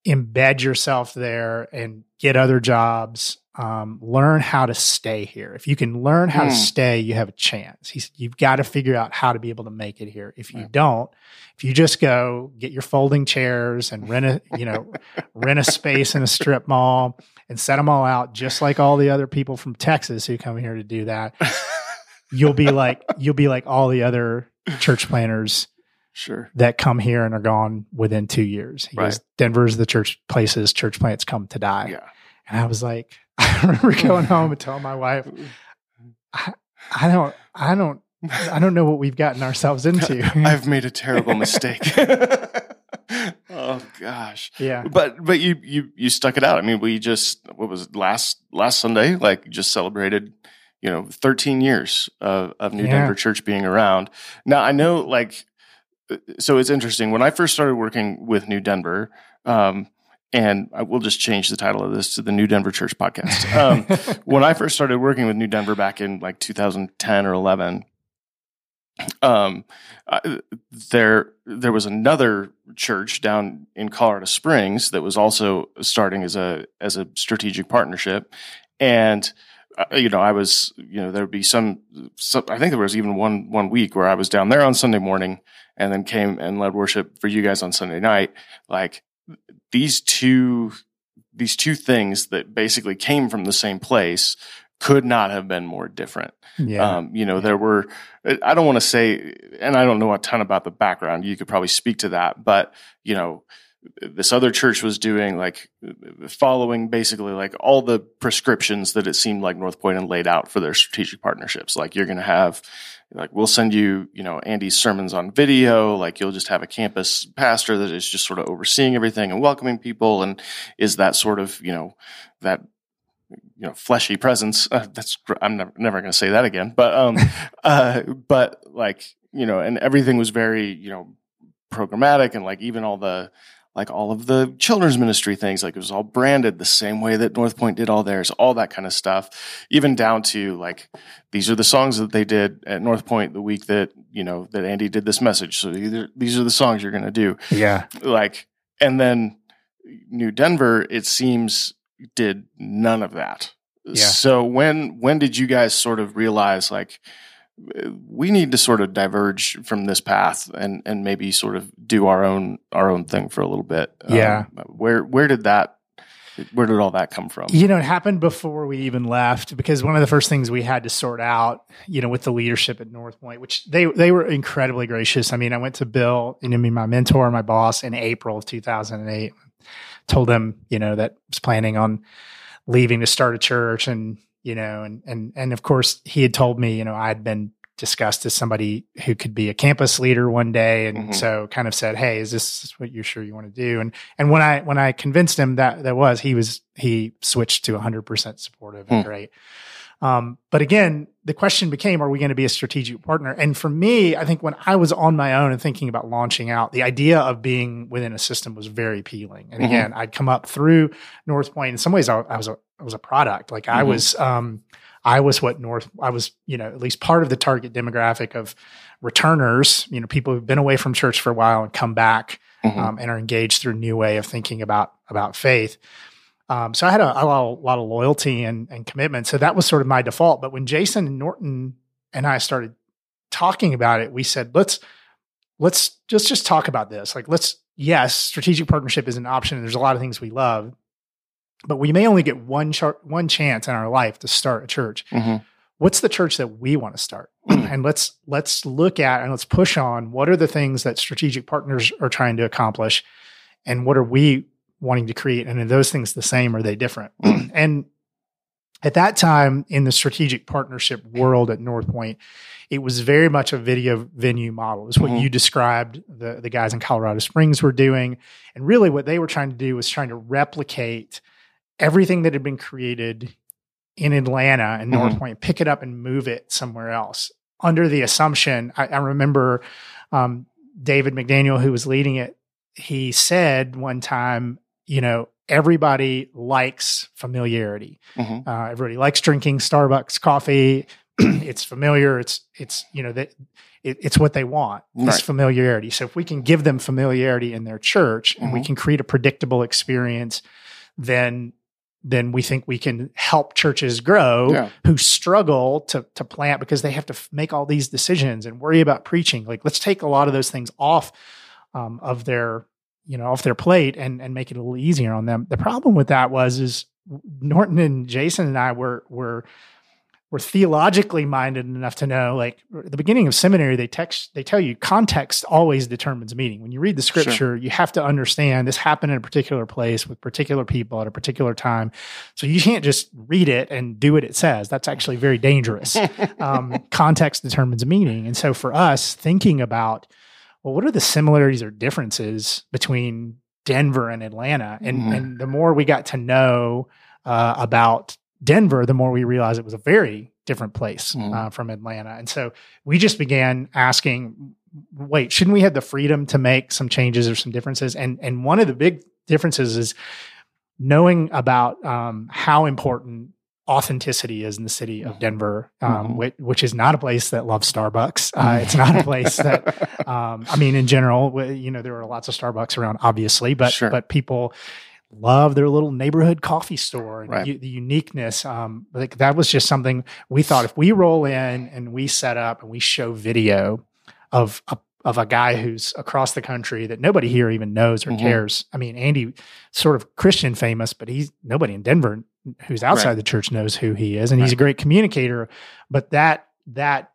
embed yourself there and get other jobs. Um, learn how to stay here. If you can learn how to
Hmm.
stay, you have a chance. He's, you've got to figure out how to be able to make it here. If you
Yeah.
don't, if you just go get your folding chairs and rent a, you know, rent a space in a strip mall and set them all out, just like all the other people from Texas who come here to do that, you'll be like, you'll be like all the other church planters
Sure.
that come here and are gone within two years. He
Right.
goes, Denver's the church places church plants come to die.
Yeah.
And I was like, I remember going home and telling my wife, I, I don't, I don't, I don't know what we've gotten ourselves into.
I've made a terrible mistake. oh gosh.
yeah.
But but you you you stuck it out. I mean, we just what was it, last last Sunday? Like just celebrated, you know, 13 years of of New
Yeah.
Denver Church being around. Now I know like so it's interesting when I first started working with New Denver. Um, and I will just change the title of this to the New Denver Church podcast. Um, when I first started working with New Denver back in like 2010 or 11, um, I, there there was another church down in Colorado Springs that was also starting as a as a strategic partnership, and you know I was you know there would be some, some I think there was even one one week where I was down there on Sunday morning and then came and led worship for you guys on Sunday night. Like these two these two things that basically came from the same place could not have been more different.
yeah.
Um, you know, there were, I don't want to say, and I don't know a ton about the background. You could probably speak to that, but, you know, this other church was doing like following basically like all the prescriptions that it seemed like North Point had laid out for their strategic partnerships. Like you're going to have, like, we'll send you, you know, Andy's sermons on video. Like you'll just have a campus pastor that is just sort of overseeing everything and welcoming people and is that sort of, you know, that you know fleshy presence uh, that's i'm never, never going to say that again but um uh but like you know and everything was very you know programmatic and like even all the like all of the children's ministry things. Like it was all branded the same way that North Point did all theirs, all that kind of stuff, even down to like these are the songs that they did at North Point the week that you know that Andy did this message. So either, these are the songs you're going to do.
Yeah.
Like and then New Denver, it seems did none of that.
Yeah.
So when when did you guys sort of realize like we need to sort of diverge from this path and and maybe sort of do our own our own thing for a little bit?
Yeah.
Um, where where did that where did all that come from?
You know, it happened before we even left because one of the first things we had to sort out, you know, with the leadership at North Point, which they they were incredibly gracious. I mean, I went to Bill, you know, me, my mentor, my boss, in April of 2008. Told him, you know, that I was planning on leaving to start a church, and you know, and and and of course, he had told me, you know, I had been discussed as somebody who could be a campus leader one day and
Mhm.
so kind of said hey is this what you're sure you want to do and and when i when i convinced him that that was he was he switched to 100% supportive and
Hmm.
great um, but again the question became are we going to be a strategic partner and for me i think when i was on my own and thinking about launching out the idea of being within a system was very appealing and
Mhm.
again i'd come up through north point in some ways i, I was a I was a product like i
Mhm.
was um I was what North, I was, you know, at least part of the target demographic of returners, you know, people who've been away from church for a while and come back
Mhm.
um, and are engaged through a new way of thinking about, about faith. Um, so I had a, a, lot, a lot of loyalty and, and commitment. So that was sort of my default. But when Jason and Norton and I started talking about it, we said, let's, let's just, just talk about this. Like, let's, yes, strategic partnership is an option. And there's a lot of things we love, but we may only get one char- one chance in our life to start a church.
Mhm.
What's the church that we want to start? and let's let's look at and let's push on what are the things that strategic partners are trying to accomplish, and what are we wanting to create? And are those things the same? Or are they different? and at that time in the strategic partnership world at North Point, it was very much a video venue model. It's what
Mhm.
you described the, the guys in Colorado Springs were doing. And really what they were trying to do was trying to replicate everything that had been created in Atlanta and North
Mhm.
Point, pick it up and move it somewhere else. Under the assumption, I, I remember um, David McDaniel, who was leading it, he said one time, you know, everybody likes familiarity.
Mhm.
Uh, everybody likes drinking Starbucks coffee. it's familiar. It's it's you know that it, it's what they want. This
Right.
familiarity. So if we can give them familiarity in their church and we
Mhm.
can create a predictable experience, then then we think we can help churches grow
Yeah.
who struggle to to plant because they have to f- make all these decisions and worry about preaching. Like let's take a lot of those things off um, of their you know off their plate and and make it a little easier on them. The problem with that was is Norton and Jason and I were were were theologically minded enough to know like at the beginning of seminary they text they tell you context always determines meaning. When you read the
Sure.
scripture you have to understand this happened in a particular place with particular people at a particular time. So you can't just read it and do what it says. That's actually very dangerous. Um, context determines meaning. And so for us thinking about well what are the similarities or differences between denver and atlanta and
Mhm.
and the more we got to know uh, about Denver, the more we realized it was a very different place
Mhm.
uh, from Atlanta. And so we just began asking, wait, shouldn't we have the freedom to make some changes or some differences? And and one of the big differences is knowing about um, how important authenticity is in the city of Denver, um,
Mhm.
which, which is not a place that loves Starbucks. Uh, it's not a place that um, I mean, in general, you know, there are lots of Starbucks around, obviously, but
Sure.
but people love their little neighborhood coffee store and
Right.
u- the uniqueness. Um, like that was just something we thought if we roll in and we set up and we show video of a of a guy who's across the country that nobody here even knows or
Mhm.
cares. I mean, Andy, sort of Christian famous, but he's nobody in Denver who's outside
Right.
the church knows who he is, and he's a great communicator. But that that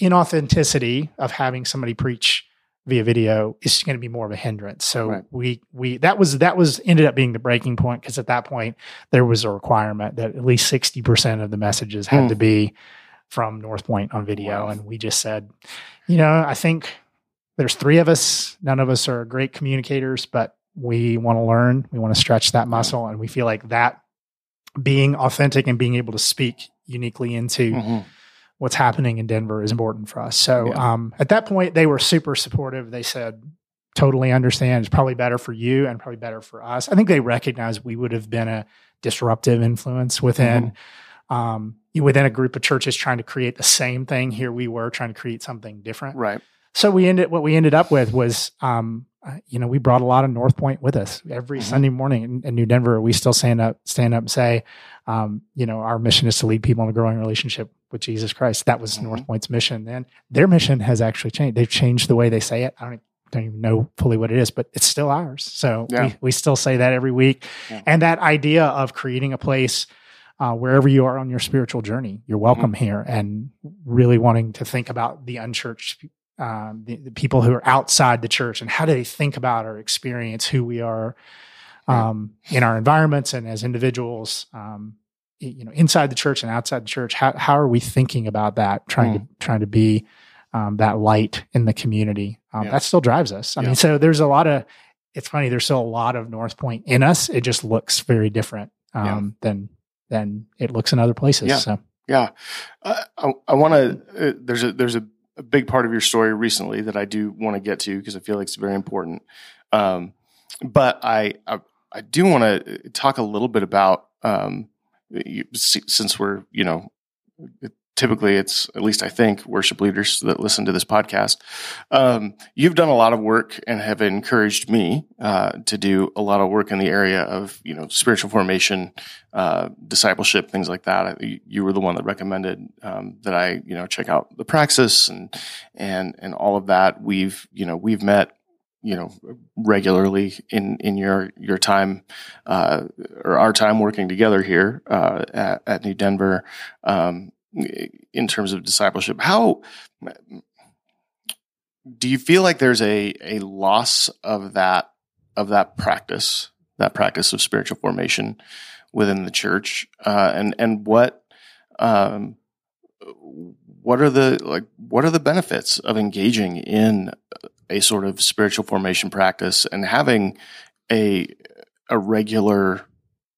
inauthenticity of having somebody preach via video is going to be more of a hindrance. So
Right.
we we that was that was ended up being the breaking point because at that point there was a requirement that at least sixty percent of the messages had
Hmm.
to be from North Point on video,
Wow.
and we just said, you know, I think there's three of us. None of us are great communicators, but we want to learn. We want to stretch that muscle, and we feel like that being authentic and being able to speak uniquely into
Mhm.
what's happening in Denver is important for us. So
Yeah.
um, at that point, they were super supportive. They said, totally understand. It's probably better for you and probably better for us. I think they recognized we would have been a disruptive influence within um, within a group of churches trying to create the same thing. Here we were trying to create something different.
Right.
So we ended what we ended up with was um, uh, you know, we brought a lot of North Point with us every
Mhm.
Sunday morning in, in New Denver. We still stand up, stand up and say, um, you know, our mission is to lead people in a growing relationship with Jesus Christ. That was
Mhm.
North Point's mission. And their mission has actually changed. They've changed the way they say it. I don't, don't even know fully what it is, but it's still ours. So
Yeah.
we, we still say that every week.
Yeah.
And that idea of creating a place uh, wherever you are on your spiritual journey, you're welcome
Mm-hmm.
here and really wanting to think about the unchurched um, the, the people who are outside the church and how do they think about or experience who we are um, in our environments and as individuals um, you know inside the church and outside the church how, how are we thinking about that trying to trying to be um, that light in the community um,
Yeah.
that still drives us i
Yeah.
mean so there's a lot of it's funny there's still a lot of north point in us it just looks very different um, than than it looks in other places
Yeah.
so
Yeah, uh, I, I want to. Uh, there's a there's a, a big part of your story recently that I do want to get to because I feel like it's very important. Um, but I I, I do want to talk a little bit about um, you, since we're you know typically it's at least I think worship leaders that listen to this podcast. Um, you've done a lot of work and have encouraged me uh, to do a lot of work in the area of you know spiritual formation, uh, discipleship, things like that. I- You were the one that recommended um, that I you know check out the praxis and and and all of that. We've you know we've met you know regularly in in your your time uh, or our time working together here uh, at, at New Denver um, in terms of discipleship. How do you feel like there's a a loss of that of that practice, that practice of spiritual formation within the church, uh, and and what um, what are the like what are the benefits of engaging in a sort of spiritual formation practice and having a a regular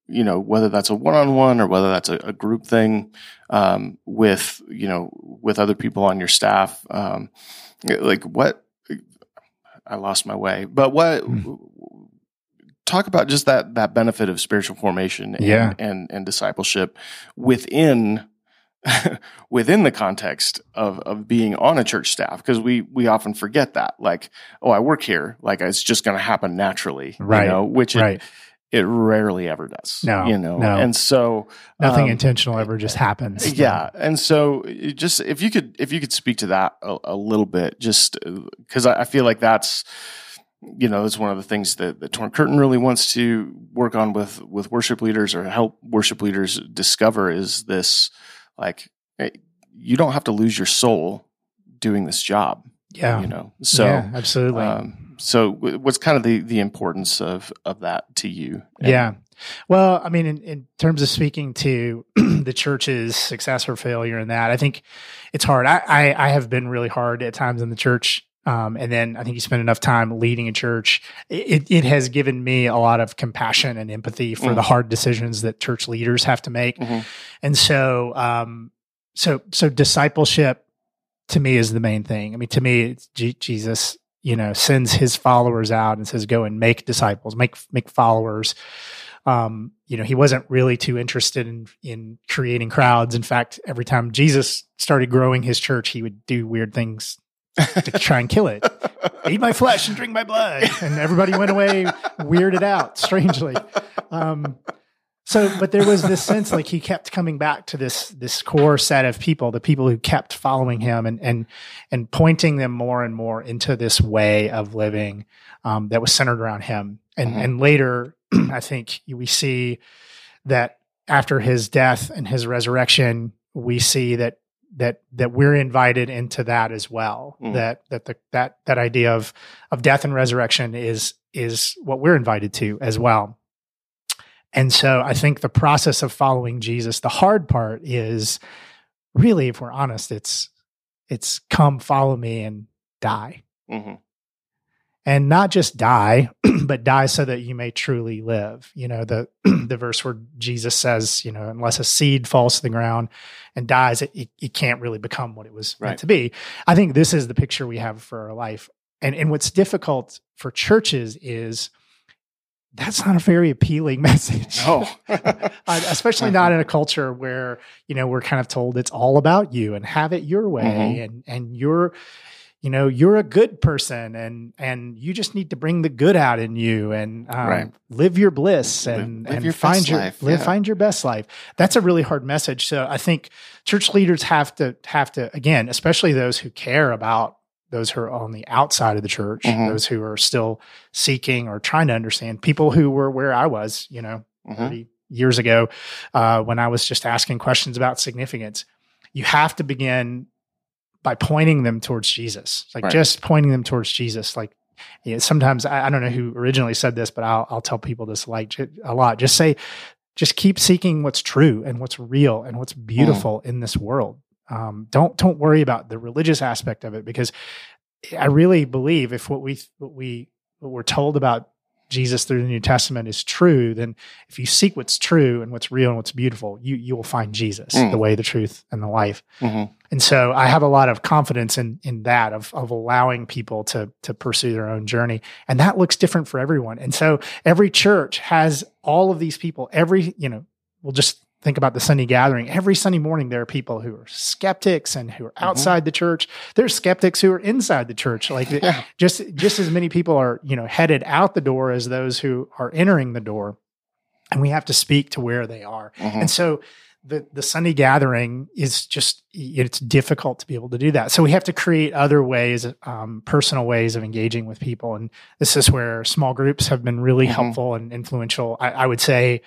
you know whether that's a one-on-one or whether that's a, a group thing um, with you know with other people on your staff um, like what i lost my way but what talk about just that that benefit of spiritual formation and
Yeah.
and, and discipleship within within the context of of being on a church staff because we we often forget that like oh I work here like it's just going to happen naturally
Right.
you know which
right
it, it rarely ever does
No,
you know
no.
and so
nothing
um,
intentional ever just happens
yeah and so just if you could if you could speak to that a, a little bit just because I, I feel like that's you know it's one of the things that the torn curtain really wants to work on with with worship leaders or help worship leaders discover is this like you don't have to lose your soul doing this job
yeah
you know so
yeah, absolutely
um, so w- what's kind of the the importance of of that to you And-
Yeah. Well, I mean, in, in terms of speaking to the church's success or failure in that, I think it's hard. I, I, I have been really hard at times in the church. Um, and then I think you spend enough time leading a church. It, it has given me a lot of compassion and empathy for
Mm.
the hard decisions that church leaders have to make.
Mhm.
And so, um, so, so discipleship to me is the main thing. I mean, to me, it's G- Jesus, you know, sends his followers out and says, go and make disciples, make, make followers. Um, you know, he wasn't really too interested in, in creating crowds. In fact, every time Jesus started growing his church, he would do weird things to try and kill it. Eat my flesh and drink my blood. And everybody went away weirded out, strangely. Um, so, but there was this sense like he kept coming back to this this core set of people, the people who kept following him and and and pointing them more and more into this way of living um, that was centered around him. And
Mhm.
and later, I think we see that after his death and his resurrection, we see that that that we're invited into that as well.
Mm.
That that the that that idea of of death and resurrection is is what we're invited to as well. And so I think the process of following Jesus, the hard part is really, if we're honest, it's it's come follow me and die.
Mhm.
And not just die, but die so that you may truly live. You know, the the verse where Jesus says, you know, unless a seed falls to the ground and dies, it, it, it can't really become what it was
Right.
meant to be. I think this is the picture we have for our life. and and what's difficult for churches is that's not a very appealing message.
No.
Uh, especially not in a culture where you know we're kind of told it's all about you and have it your way
Mhm.
and and you're you know you're a good person and and you just need to bring the good out in you and um,
Right.
live your bliss and
live
and
your
find your
life,
live
yeah.
find your best life that's a really hard message so i think church leaders have to have to again especially those who care about those who are on the outside of the church
Mhm.
those who are still seeking or trying to understand people who were where i was you know
Mhm.
30 years ago uh, when I was just asking questions about significance. You have to begin by pointing them towards Jesus, like
Right.
just pointing them towards Jesus. Like you know, sometimes I, I don't know who originally said this, but I'll, I'll tell people this like a lot. Just say, just keep seeking what's true and what's real and what's beautiful in this world. Um, don't don't worry about the religious aspect of it because I really believe if what we what we what we're told about Jesus through the New Testament is true, then if you seek what's true and what's real and what's beautiful, you you will find Jesus,
Mm.
the way, the truth, and the life.
Mhm.
And so I have a lot of confidence in in that of of allowing people to to pursue their own journey. And that looks different for everyone. And so every church has all of these people. Every, you know, we'll just think about the Sunday gathering. Every Sunday morning there are people who are skeptics and who are outside the church. There's skeptics who are inside the church. Like
Yeah.
just just as many people are, you know, headed out the door as those who are entering the door. And we have to speak to where they are.
Mhm.
And so the the Sunday gathering is just it's difficult to be able to do that. So we have to create other ways, um, personal ways of engaging with people, and this is where small groups have been really
Mhm.
helpful and influential. I, I would say,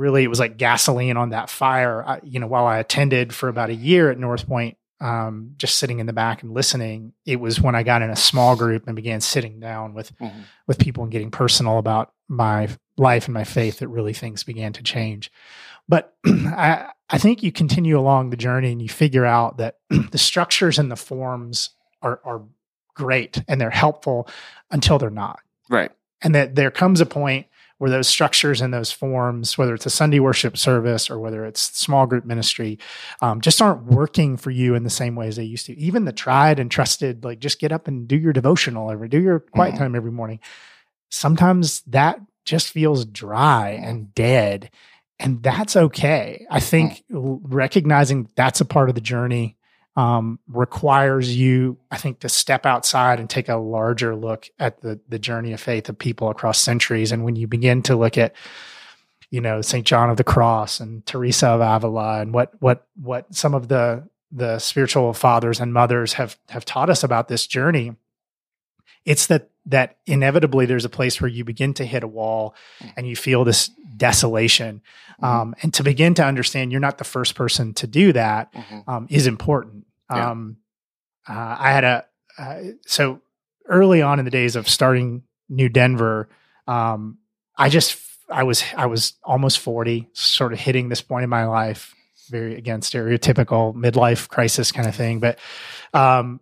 really, it was like gasoline on that fire. I, you know, while I attended for about a year at North Point, um, just sitting in the back and listening, it was when I got in a small group and began sitting down with
Mhm.
with people and getting personal about my life and my faith that really things began to change. But I, I think you continue along the journey and you figure out that the structures and the forms are, are great and they're helpful until they're not.
Right.
And that there comes a point where those structures and those forms, whether it's a Sunday worship service or whether it's small group ministry, um, just aren't working for you in the same way as they used to. Even the tried and trusted, like just get up and do your devotional every, do your quiet
Mhm.
time every morning. Sometimes that just feels dry and dead, and that's okay. I think l- recognizing that's a part of the journey um, requires you, I think, to step outside and take a larger look at the the journey of faith of people across centuries. And when you begin to look at, you know, Saint John of the Cross and Teresa of Avila, and what what what some of the the spiritual fathers and mothers have have taught us about this journey, it's that that inevitably there's a place where you begin to hit a wall and you feel this desolation um, and to begin to understand you're not the first person to do that
Mhm.
um, is important.
Yeah.
Um, uh, I had a uh, so early on in the days of starting New Denver, um, I just I was I was almost forty, sort of hitting this point in my life, very again stereotypical midlife crisis kind of thing. But um,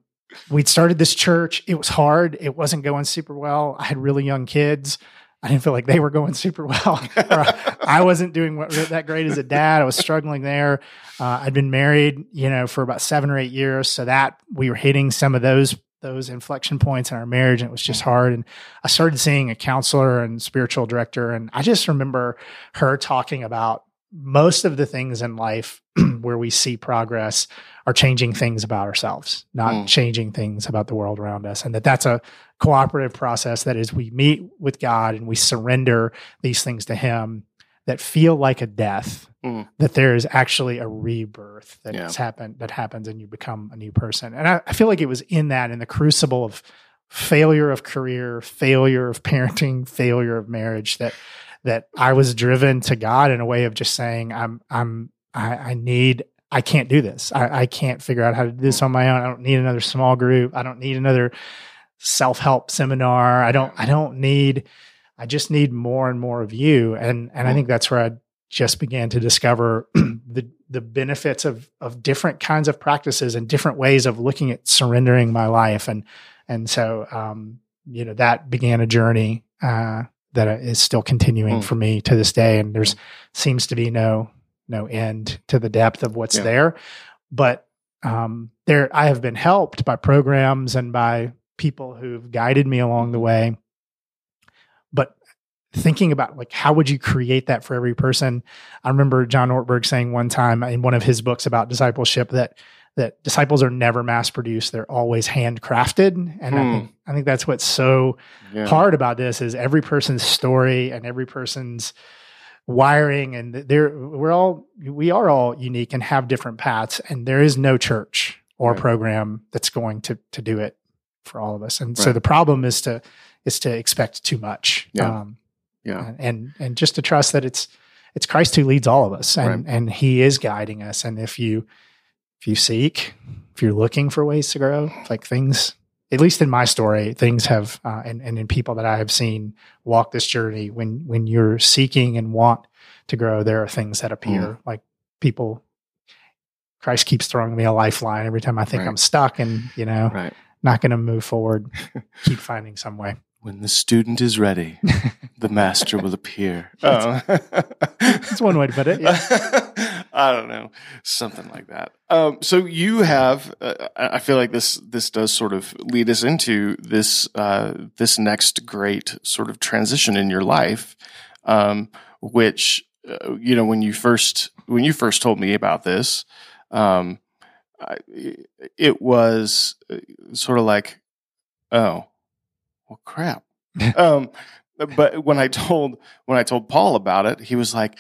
we'd started this church. It was hard. It wasn't going super well. I had really young kids. I didn't feel like they were going super well. I wasn't doing what, that great as a dad. I was struggling there. Uh, I'd been married, you know, for about seven or eight years, so that we were hitting some of those those inflection points in our marriage, and it was just hard. And I started seeing a counselor and spiritual director, and I just remember her talking about most of the things in life where we see progress are changing things about ourselves, not
Mm.
changing things about the world around us, and that that's a cooperative process. That is, we meet with God and we surrender these things to Him that feel like a death.
Mm.
That there is actually a rebirth that
Yeah.
has happened that happens and you become a new person. And I, I feel like it was in that in the crucible of failure of career, failure of parenting, failure of marriage that that I was driven to God in a way of just saying, I'm I'm I, I need I can't do this. I, I can't figure out how to do this on my own. I don't need another small group. I don't need another self-help seminar. I don't I don't need I just need more and more of you. And and I think that's where I just began to discover the the benefits of of different kinds of practices and different ways of looking at surrendering my life. And and so um, you know, that began a journey uh that is still continuing
Mm.
for me to this day. And there's seems to be no no end to the depth of what's
Yeah.
there. But um, there, I have been helped by programs and by people who've guided me along the way. But thinking about like how would you create that for every person? I remember John Ortberg saying one time in one of his books about discipleship that that disciples are never mass produced; they're always handcrafted. And I
Hmm.
think I think that's what's so
Yeah.
hard about this is every person's story and every person's wiring and they're we're all we are all unique and have different paths and there is no church or
Right.
program that's going to to do it for all of us and so the problem is to is to expect too much
Yeah.
um
Yeah.
and and just to trust that it's it's Christ who leads all of us and
Right.
and he is guiding us and if you if you seek if you're looking for ways to grow like things at least in my story things have uh, and and in people that I have seen walk this journey when when you're seeking and want to grow there are things that appear
Mm.
like people Christ keeps throwing me a lifeline every time I think
Right.
I'm stuck and you know
Right.
not going to move forward keep finding some way
When the student is ready, the master will appear. Oh.
that's one way to put it yeah.
I don't know, something like that. Um, so you have, uh, I feel like this this does sort of lead us into this uh, this next great sort of transition in your life, um, which uh, you know when you first when you first told me about this, um, I, it was uh, sort of like, oh, well, crap. um, but when I told when I told Paul about it, he was like,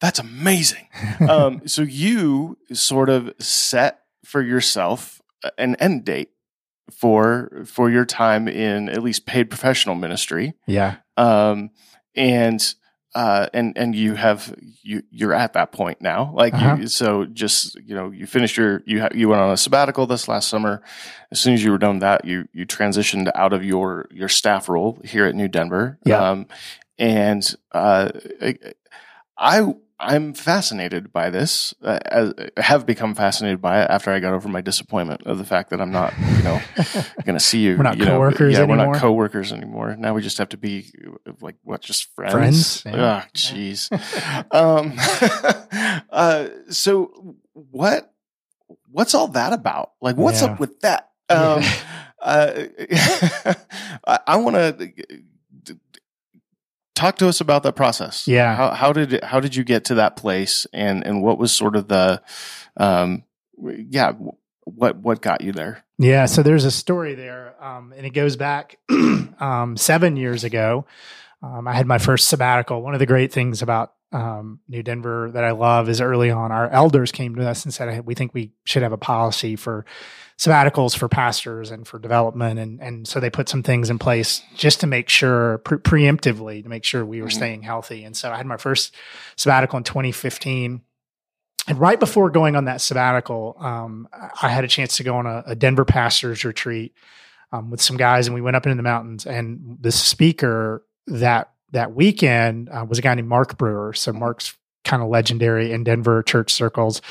"That's amazing." um, so you sort of set for yourself an end date for for your time in at least paid professional ministry,
yeah
um, and uh, and and you have you you're at that point now. Like
Uh-huh.
you, so, just you know, you finished your you ha- you went on a sabbatical this last summer. As soon as you were done with that, you you transitioned out of your your staff role here at New Denver.
Yeah.
Um, and uh, I I'm fascinated by this. Uh, as, have become fascinated by it after I got over my disappointment of the fact that I'm not, you know, going to see you.
We're not
you know,
coworkers
yeah, we're
anymore.
not coworkers anymore. Now we just have to be like what, just friends.
Friends, yeah.
Ah, jeez. um, uh, so what? What's all that about? Like, what's
Yeah.
up with that? Um,
Yeah.
uh, I, I want to talk to us about that process.
Yeah.
How, how did how did you get to that place, and and what was sort of the, um, yeah, what what got you there?
Yeah, so there's a story there, um, and it goes back um, seven years ago. Um, I had my first sabbatical. One of the great things about um, New Denver that I love is early on, our elders came to us and said, "We think we should have a policy for sabbaticals for pastors and for development," and and so they put some things in place just to make sure pre- preemptively to make sure we were
Mhm.
staying healthy. And so I had my first sabbatical in 2015. And right before going on that sabbatical, um, I had a chance to go on a, a Denver pastors retreat um, with some guys, and we went up into the mountains. And the speaker that that weekend uh, was a guy named Mark Brewer. So Mark's kind of legendary in Denver church circles.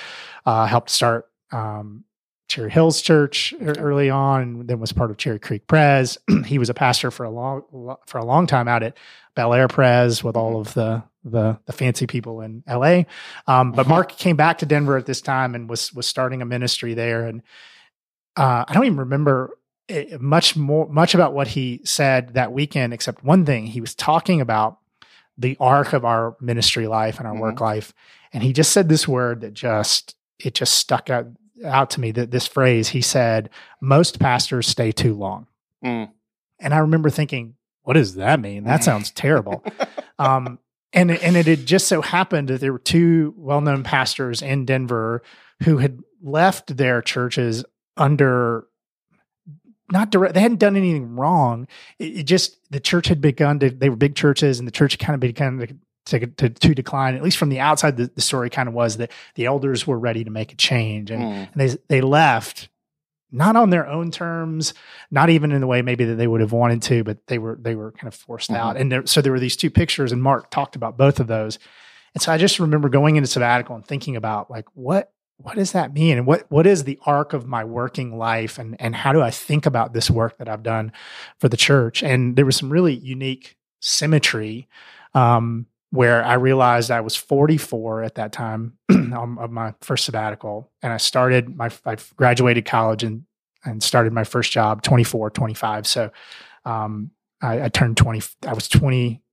Uh, helped start um, Cherry Hills Church early on, and then was part of Cherry Creek Pres. he was a pastor for a long for a long time out at Bel Air Pres with all of the the, the fancy people in L.A. Um, but Mark came back to Denver at this time and was was starting a ministry there. And uh, I don't even remember it, much more much about what he said that weekend, except one thing. He was talking about the arc of our ministry life and our
Mhm.
work life, and he just said this word that just it just stuck out out to me. That this phrase he said, "Most pastors stay too long,"
Mm.
and I remember thinking, "What does that mean? That sounds terrible." um, and and it had just so happened that there were two well-known pastors in Denver who had left their churches under not direct they hadn't done anything wrong it, it just the church had begun to they were big churches and the church kind of began to to, to, to decline at least from the outside the, the story kind of was that the elders were ready to make a change and,
Mm.
and they they left not on their own terms not even in the way maybe that they would have wanted to but they were they were kind of forced
Mhm.
out and there, so there were these two pictures and mark talked about both of those and so i just remember going into sabbatical and thinking about like what what does that mean and what what is the arc of my working life and and how do i think about this work that i've done for the church and there was some really unique symmetry um, where I realized I was 44 at that time of my first sabbatical, and I started my I graduated college in and started my first job 24, 25. So um, I, I, turned 20. I was 20.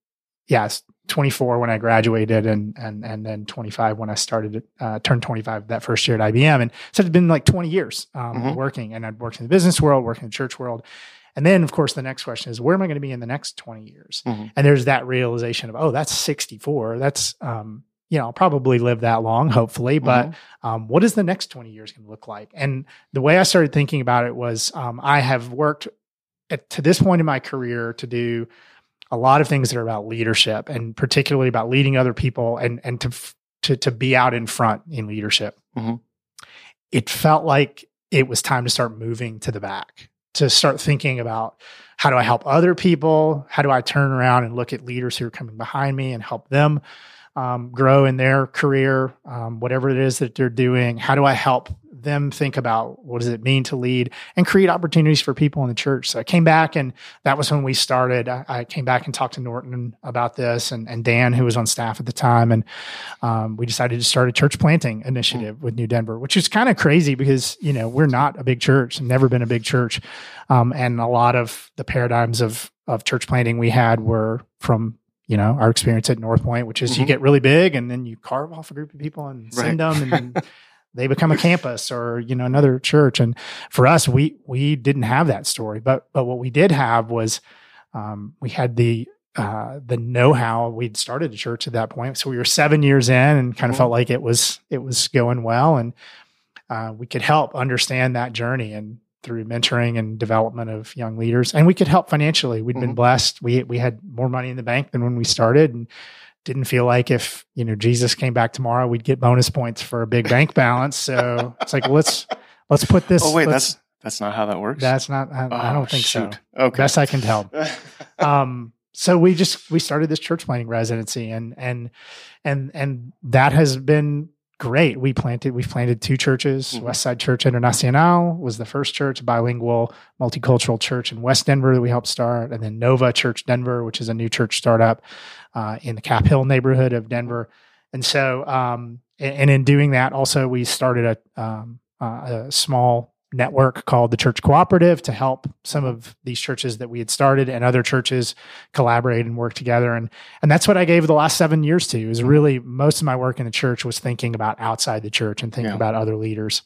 Yes, 24 when I graduated, and and and then 25 when I started. Uh, turned 25 that first year at IBM, and so it's been like 20 years um, mm-hmm. working. And I'd worked in the business world, working in the church world, and then, of course, the next question is, where am I going to be in the next 20 years? Mm-hmm. And there's that realization of, oh, that's 64. That's, um, you know, I'll probably live that long, hopefully, but mm-hmm. um, what is the next 20 years going to look like? And the way I started thinking about it was um, I have worked at, to this point in my career to do a lot of things that are about leadership and particularly about leading other people and, and to, to, to be out in front in leadership. Mm-hmm. It felt like it was time to start moving to the back to start thinking about how do I help other people? How do I turn around and look at leaders who are coming behind me and help them um, grow in their career, um, whatever it is that they're doing? How do I help them think about what does it mean to lead and create opportunities for people in the church. So I came back and that was when we started. I, I came back and talked to Norton about this and, and Dan, who was on staff at the time. And um, we decided to start a church planting initiative mm-hmm. with New Denver, which is kind of crazy because, you know, we're not a big church, never been a big church. Um, and a lot of the paradigms of, of church planting we had were from you know our experience at North Point, which is mm-hmm. you get really big and then you carve off a group of people and right. send them, and they become a campus or you know another church. And for us we we didn't have that story. But but what we did have was um, we had the uh, the know-how. We'd started a church at that point. So we were seven years in and kind of mm-hmm. felt like it was it was going well. And uh, we could help understand that journey and through mentoring and development of young leaders. And we could help financially. We had mm-hmm. been blessed. We we had more money in the bank than when we started. And didn't feel like if you know Jesus came back tomorrow, we'd get bonus points for a big bank balance. So it's like let's let's put this.
Oh wait, that's that's not how that works.
That's not. I, oh, I don't think shoot. so. Okay, best I can tell. um, so we just we started this church planting residency, and and and and that has been great. We planted, we've planted two churches. Mm-hmm. Westside Church Internacional was the first church, bilingual, multicultural church in West Denver that we helped start. And then Nova Church Denver, which is a new church startup uh, in the Cap Hill neighborhood of Denver. And so, um, and, and, in doing that, also we started a, um, uh, a small network called the Church Cooperative to help some of these churches that we had started and other churches collaborate and work together. And and that's what I gave the last seven years to. Is really most of my work in the church was thinking about outside the church and thinking yeah. about other leaders.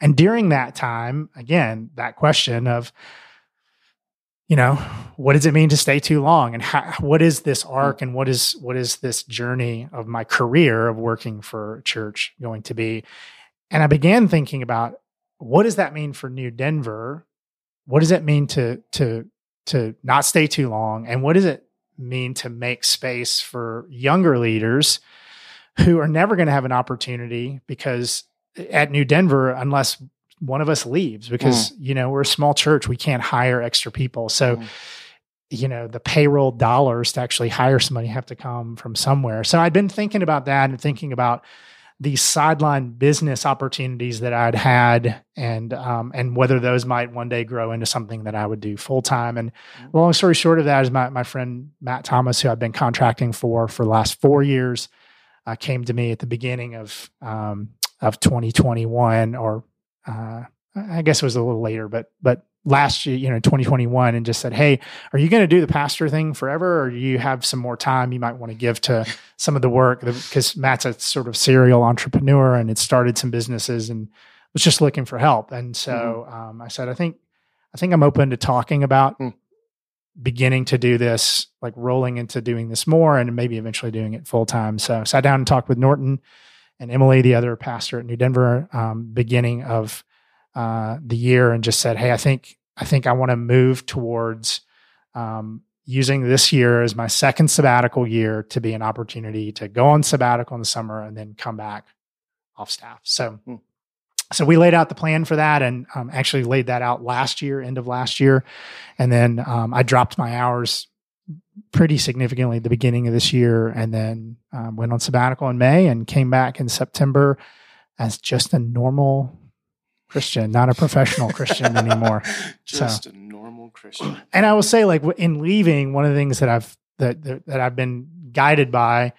And during that time, again, that question of you know what does it mean to stay too long and how, what is this hmm. arc and what is what is this journey of my career of working for church going to be and i began thinking about what does that mean for New Denver? What does it mean to to to not stay too long? And what does it mean to make space for younger leaders who are never going to have an opportunity because at New Denver, unless one of us leaves, because mm. you know we're a small church, we can't hire extra people. So. Mm. You know, the payroll dollars to actually hire somebody have to come from somewhere. So I'd been thinking about that and thinking about these sideline business opportunities that I'd had, and um, and whether those might one day grow into something that I would do full time. And mm-hmm. long story short of that is my my friend Matt Thomas, who I've been contracting for for the last four years, uh, came to me at the beginning of um, of 2021, or uh, I guess it was a little later, but but last year, you know, 2021, and just said, Hey, are you going to do the pastor thing forever? Or do you have some more time you might want to give to some of the work? Because Matt's a sort of serial entrepreneur and had started some businesses and was just looking for help. And so mm-hmm. um, I said, I think, I think I'm open to talking about mm. beginning to do this, like rolling into doing this more and maybe eventually doing it full time. So I sat down and talked with Norton and Emily, the other pastor at New Denver, um, beginning of uh, the year and just said, "Hey, I think I think I want to move towards um, using this year as my second sabbatical year to be an opportunity to go on sabbatical in the summer and then come back off staff." So. Hmm. So we laid out the plan for that, and um, actually laid that out last year, end of last year, and then um, I dropped my hours pretty significantly at the beginning of this year, and then um, went on sabbatical in May and came back in September as just a normal Christian, not a professional Christian anymore.
Just so. a normal Christian.
And I will say, like in leaving, one of the things that I've that that, that I've been guided by,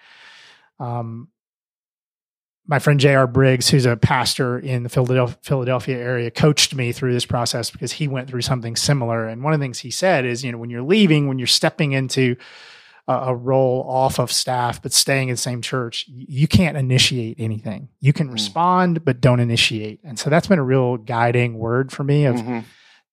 um, my friend J.R. Briggs, who's a pastor in the Philadelphia, area, coached me through this process because he went through something similar. And one of the things he said is, you know, when you're leaving, when you're stepping into a, a role off of staff, but staying in the same church, you can't initiate anything. You can
Mm.
respond, but don't initiate. And so that's been a real guiding word for me of
Mhm.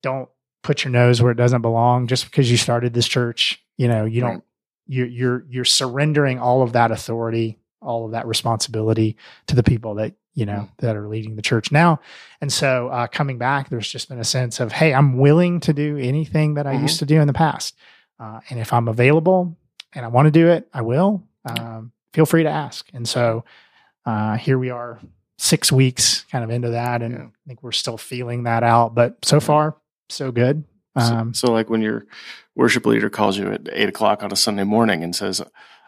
don't put your nose where it doesn't belong just because you started this church. You know, you
Right.
don't, you're, you're, you're surrendering all of that authority, all of that responsibility to the people that, you know,
Mm.
that are leading the church now. And so, uh, coming back, there's just been a sense of, Hey, I'm willing to do anything that I
Mhm.
used to do in the past. Uh, and if I'm available and I want to do it, I will, um, feel free to ask. And so, uh, here we are six weeks kind of into that. And
Yeah.
I think we're still feeling that out, but so far so good.
So-
Um,
so, like when your worship leader calls you at eight o'clock on a Sunday morning and says,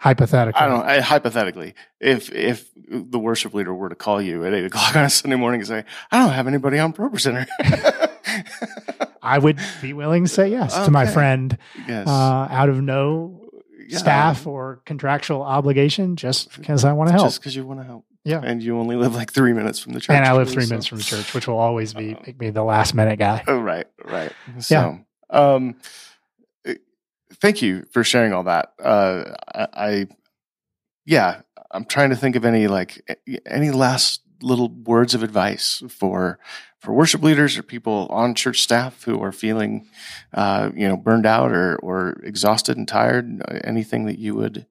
hypothetically,
I don't I, hypothetically, if if the worship leader were to call you at eight o'clock on a Sunday morning and say, I don't have anybody on ProPresenter.
I would be willing to say yes to my friend
yes.
uh, out of no
Yeah.
staff or contractual obligation, just because I want to help.
Just because you want to help.
Yeah.
And you only live like three minutes from the church.
and I live three
so-
minutes from the church, which will always be make me the last minute guy.
Oh, right, right. So, um, uh, thank you for sharing all that. Uh, I, I, yeah, I'm trying to think of any like any last little words of advice for for worship leaders or people on church staff who are feeling, uh, you know, burned out or or exhausted and tired. Anything that you would,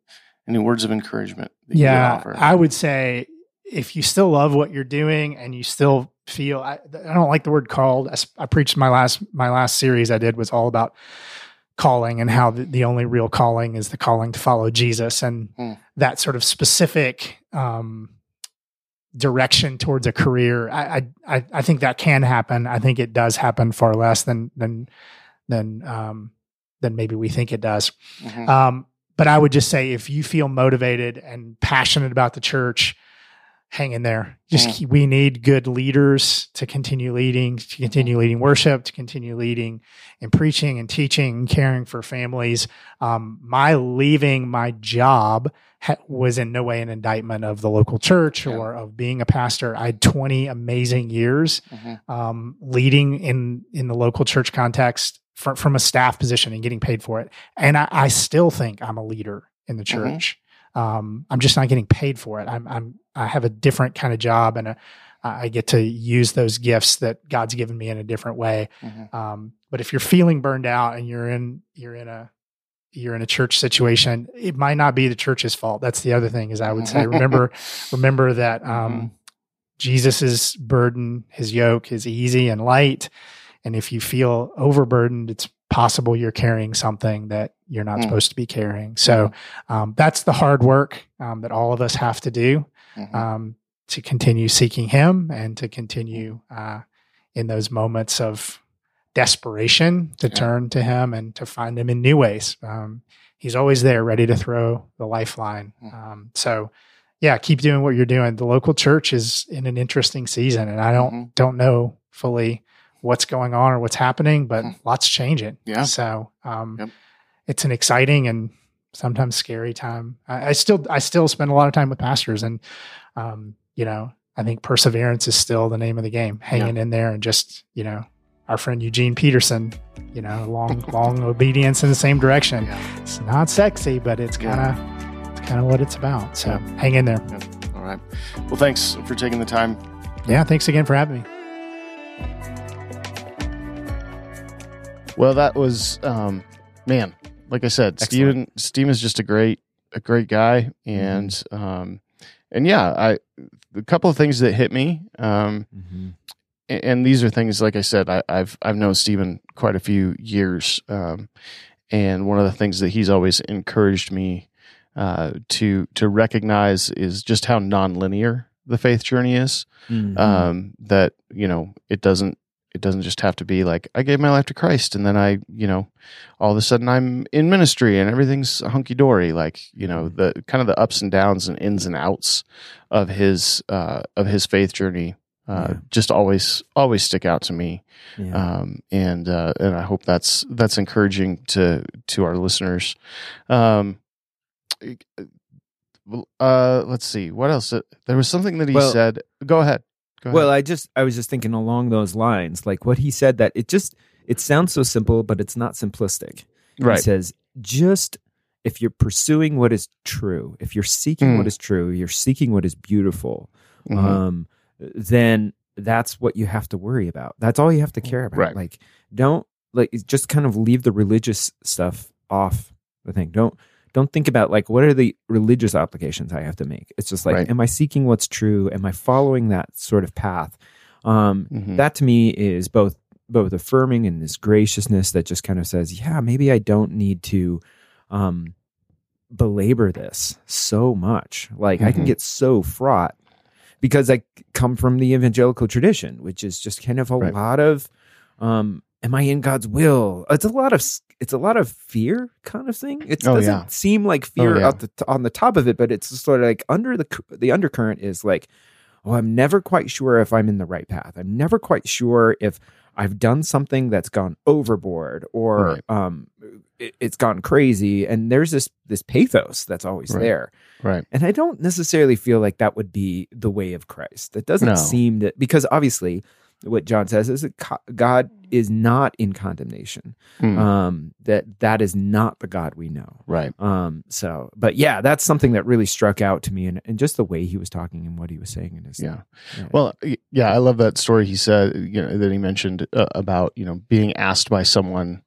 any words of encouragement? That you would
Yeah,
offer?
I would say if you still love what you're doing and you still feel, I, I don't like the word called. I preached my last my last series I did was all about calling and how the, the only real calling is the calling to follow Jesus and
Hmm.
that sort of specific um, direction towards a career. I, I I think that can happen. I think it does happen far less than than than um, than maybe we think it does.
Mhm.
Um, but I would just say if you feel motivated and passionate about the church, hang in there. Just keep, we need good leaders to continue leading, to continue leading worship, to continue leading and preaching and teaching and caring for families. Um, my leaving my job ha- was in no way an indictment of the local church
Yeah.
or of being a pastor. I had 20 amazing years
Mhm.
um, leading in in the local church context fr- from a staff position and getting paid for it. And I, I still think I'm a leader in the
Mhm.
church. Um, I'm just not getting paid for it. I'm I'm I have a different kind of job and a, I get to use those gifts that God's given me in a different way.
Mhm.
Um, but if you're feeling burned out and you're in you're in a you're in a church situation, it might not be the church's fault. That's the other thing is I would say remember remember that um, Jesus's burden, his yoke is easy and light. And if you feel overburdened, it's possible you're carrying something that you're not
Mm.
supposed to be carrying. So um, that's the hard work um, that all of us have to do
Mhm.
um, to continue seeking Him and to continue uh, in those moments of desperation to
Yeah.
turn to Him and to find Him in new ways. Um, he's always there, ready to throw the lifeline.
Mm.
Um, so, yeah, keep doing what you're doing. The local church is in an interesting season, and I don't
Mhm.
don't know fully what's going on or what's happening, but
Mhm.
lots changing.
Yeah.
So, um,
Yep.
it's an exciting and sometimes scary time. I, I still I still spend a lot of time with pastors, and um, you know I think perseverance is still the name of the game. Hanging in there and just you know our friend Eugene Peterson, you know long long obedience in the same direction.
Yeah.
It's not sexy, but it's kind of it's kind of what it's about. So
Yeah.
hang in there.
All right. Well, thanks for taking the time.
Yeah, thanks again for having me.
Well, that was um, man. Like I said, Steven Steven is just a great a great guy, and um, and yeah, I a couple of things that hit me. Um,
Mm-hmm.
and, and these are things like I said, I, I've I've known Steven quite a few years, um, and one of the things that he's always encouraged me uh, to to recognize is just how nonlinear the faith journey is.
Mm-hmm.
Um, that you know it doesn't it doesn't just have to be like I gave my life to Christ and then I you know all of a sudden I'm in ministry and everything's hunky dory. Like you know the kind of the ups and downs and ins and outs of his uh, of his faith journey. Uh,
Yeah.
Just always, always stick out to me,
yeah.
um, and uh, and I hope that's that's encouraging to to our listeners. Um, uh, let's see. What else? There was something that he
Well-
said. Go ahead.
Well, I just I was just thinking along those lines, like what he said that it just it sounds so simple, but it's not simplistic.
Right.
He says just if you're pursuing what is true, if you're seeking
Mm.
what is true, you're seeking what is beautiful,
Mhm.
um, then that's what you have to worry about. That's all you have to care about.
Right.
Like, don't like just kind of leave the religious stuff off the thing. Don't don't think about like what are the religious obligations I have to make. It's just like,
Right.
am I seeking what's true? Am I following that sort of path? Um,
Mhm.
That to me is both both affirming and this graciousness that just kind of says, yeah, maybe I don't need to um, belabor this so much. Like I can
Mhm.
get so fraught because I come from the evangelical tradition, which is just kind of a
Right.
lot of, um, am I in God's will? It's a lot of it's a lot of fear kind of thing. It
Oh,
doesn't
yeah.
seem like fear
yeah.
at the on the top of it, but it's sort of like under the the undercurrent is like, oh, I'm never quite sure if I'm in the right path. I'm never quite sure if I've done something that's gone overboard or
Right.
um, it, it's gone crazy. And there's this this pathos that's always
Right.
there.
right.
And I don't necessarily feel like that would be the way of Christ. That doesn't
No.
seem that because obviously what John says is that God is not in condemnation.
Mm.
Um, that that is not the God we know.
right.
Um, so, but yeah, that's something that really struck out to me, and, and just the way he was talking and what he was saying in his
Yeah.
Yeah.
Well, yeah, I love that story he said, you know, that he mentioned uh, about, you know, being asked by someone,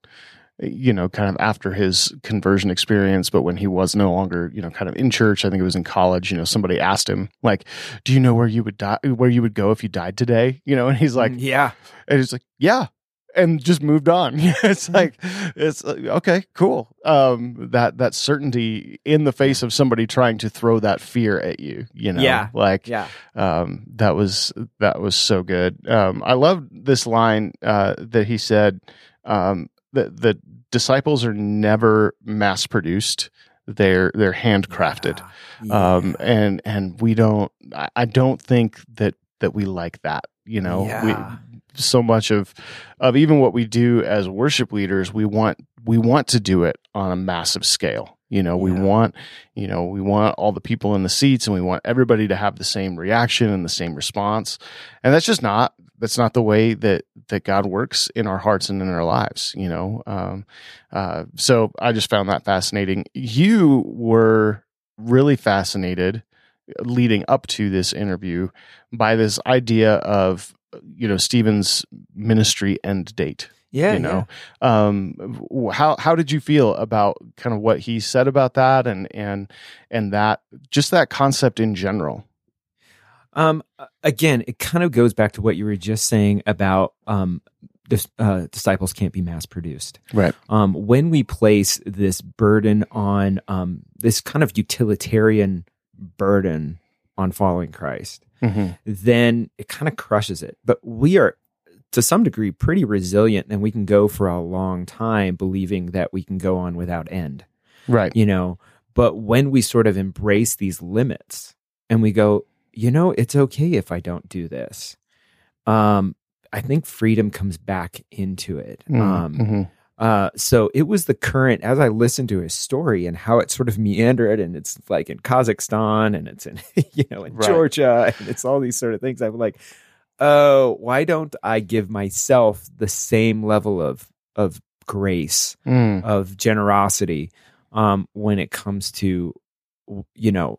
you know, kind of after his conversion experience, but when he was no longer, you know, kind of in church, I think it was in college, you know, somebody asked him, like, do you know where you would die, where you would go if you died today? You know, and he's like,
yeah,
and he's like, yeah. And just moved on. it's like, it's like, okay, cool. Um, that, that certainty in the face of somebody trying to throw that fear at you, you know,
Yeah.
like,
yeah,
um, that was that was so good. Um, I love this line uh, that he said um, that the disciples are never mass produced; they're they're handcrafted.
Yeah.
Um, and and we don't. I, don't think that that we like that. You know,
Yeah.
we so much of of even what we do as worship leaders, we want we want to do it on a massive scale. You know, we
Yeah.
want you know we want all the people in the seats, and we want everybody to have the same reaction and the same response. And that's just not that's not the way that that God works in our hearts and in our lives. You know, um, uh, so I just found that fascinating. You were really fascinated leading up to this interview by this idea of you know Stephen's ministry end date.
yeah,
you know, um, how how did you feel about kind of what he said about that and and and that just that concept in general?
Um, again, it kind of goes back to what you were just saying about um, dis- uh, disciples can't be mass produced.
Right.
Um, when we place this burden on um, this kind of utilitarian burden on following Christ,
Mm-hmm.
then it kind of crushes it. But we are, to some degree, pretty resilient, and we can go for a long time believing that we can go on without end
Right.
you know but when we sort of embrace these limits and we go you know it's okay if i don't do this um i think freedom comes back into it um
Mm-hmm.
uh so it was the current as i listened to his story and how it sort of meandered and it's like in kazakhstan and it's in you know in
Right.
georgia and it's all these sort of things i'm like oh why don't i give myself the same level of of grace
Mm.
of generosity um, when it comes to you know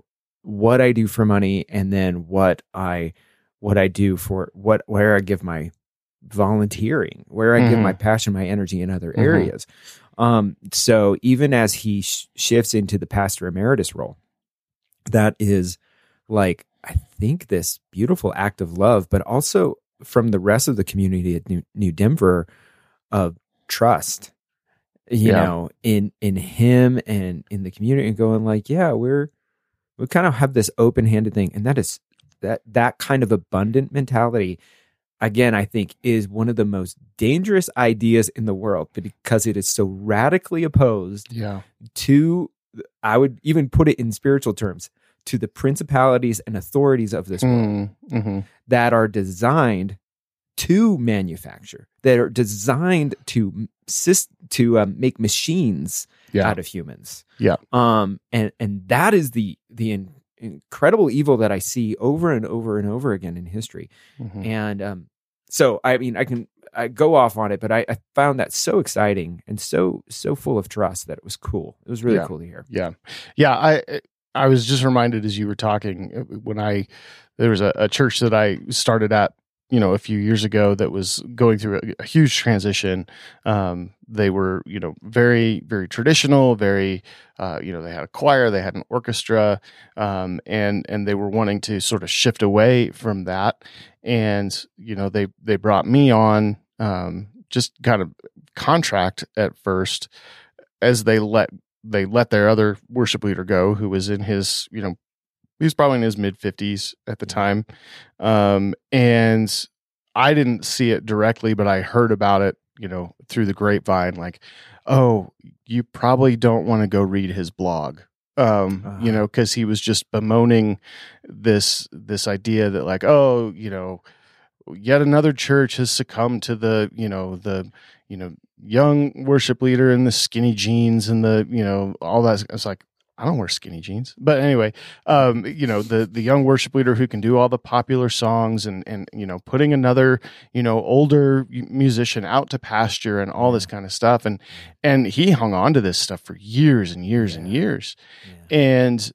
what I do for money and then what I what I do for what where I give my volunteering, where I give
Mhm.
my passion, my energy in other
Mhm.
areas. Um, so even as he sh- shifts into the pastor emeritus role, that is like I think this beautiful act of love, but also from the rest of the community at New, New Denver of trust you
Yeah.
know in in him and in the community and going like yeah we're we kind of have this open-handed thing and that is that that kind of abundant mentality again i think is one of the most dangerous ideas in the world because it is so radically opposed
Yeah.
to i would even put it in spiritual terms to the principalities and authorities of this world
Mm. Mm-hmm.
that are designed to manufacture, that are designed to to um, make machines
Yeah.
out of humans.
Yeah.
Um, and and that is the the in, incredible evil that I see over and over and over again in history.
Mhm.
And um, so I mean, I can I go off on it, but I, I found that so exciting and so so full of trust that it was cool. It was really
Yeah.
cool to hear.
Yeah, yeah. I I was just reminded as you were talking uh, when I there was a, a church that I started at you know a few years ago that was going through a, a huge transition. Um, they were you know very very traditional, very uh, you know they had a choir, they had an orchestra, um, and and they were wanting to sort of shift away from that. And you know they they brought me on um, just kind of contract at first as they let they let their other worship leader go, who was in his, you know, he was probably in his mid fifties at the time, um, and I didn't see it directly, but I heard about it, you know, through the grapevine. Like, oh, you probably don't want to go read his blog, um,
Uh-huh.
you know, because he was just bemoaning this this idea that like, oh, you know, yet another church has succumbed to the, you know, the you know young worship leader in the skinny jeans and the you know all that it's like i don't wear skinny jeans but anyway um you know the the young worship leader who can do all the popular songs and and you know putting another you know older musician out to pasture and all this kind of stuff and and he hung on to this stuff for years and years and years
Yeah.
and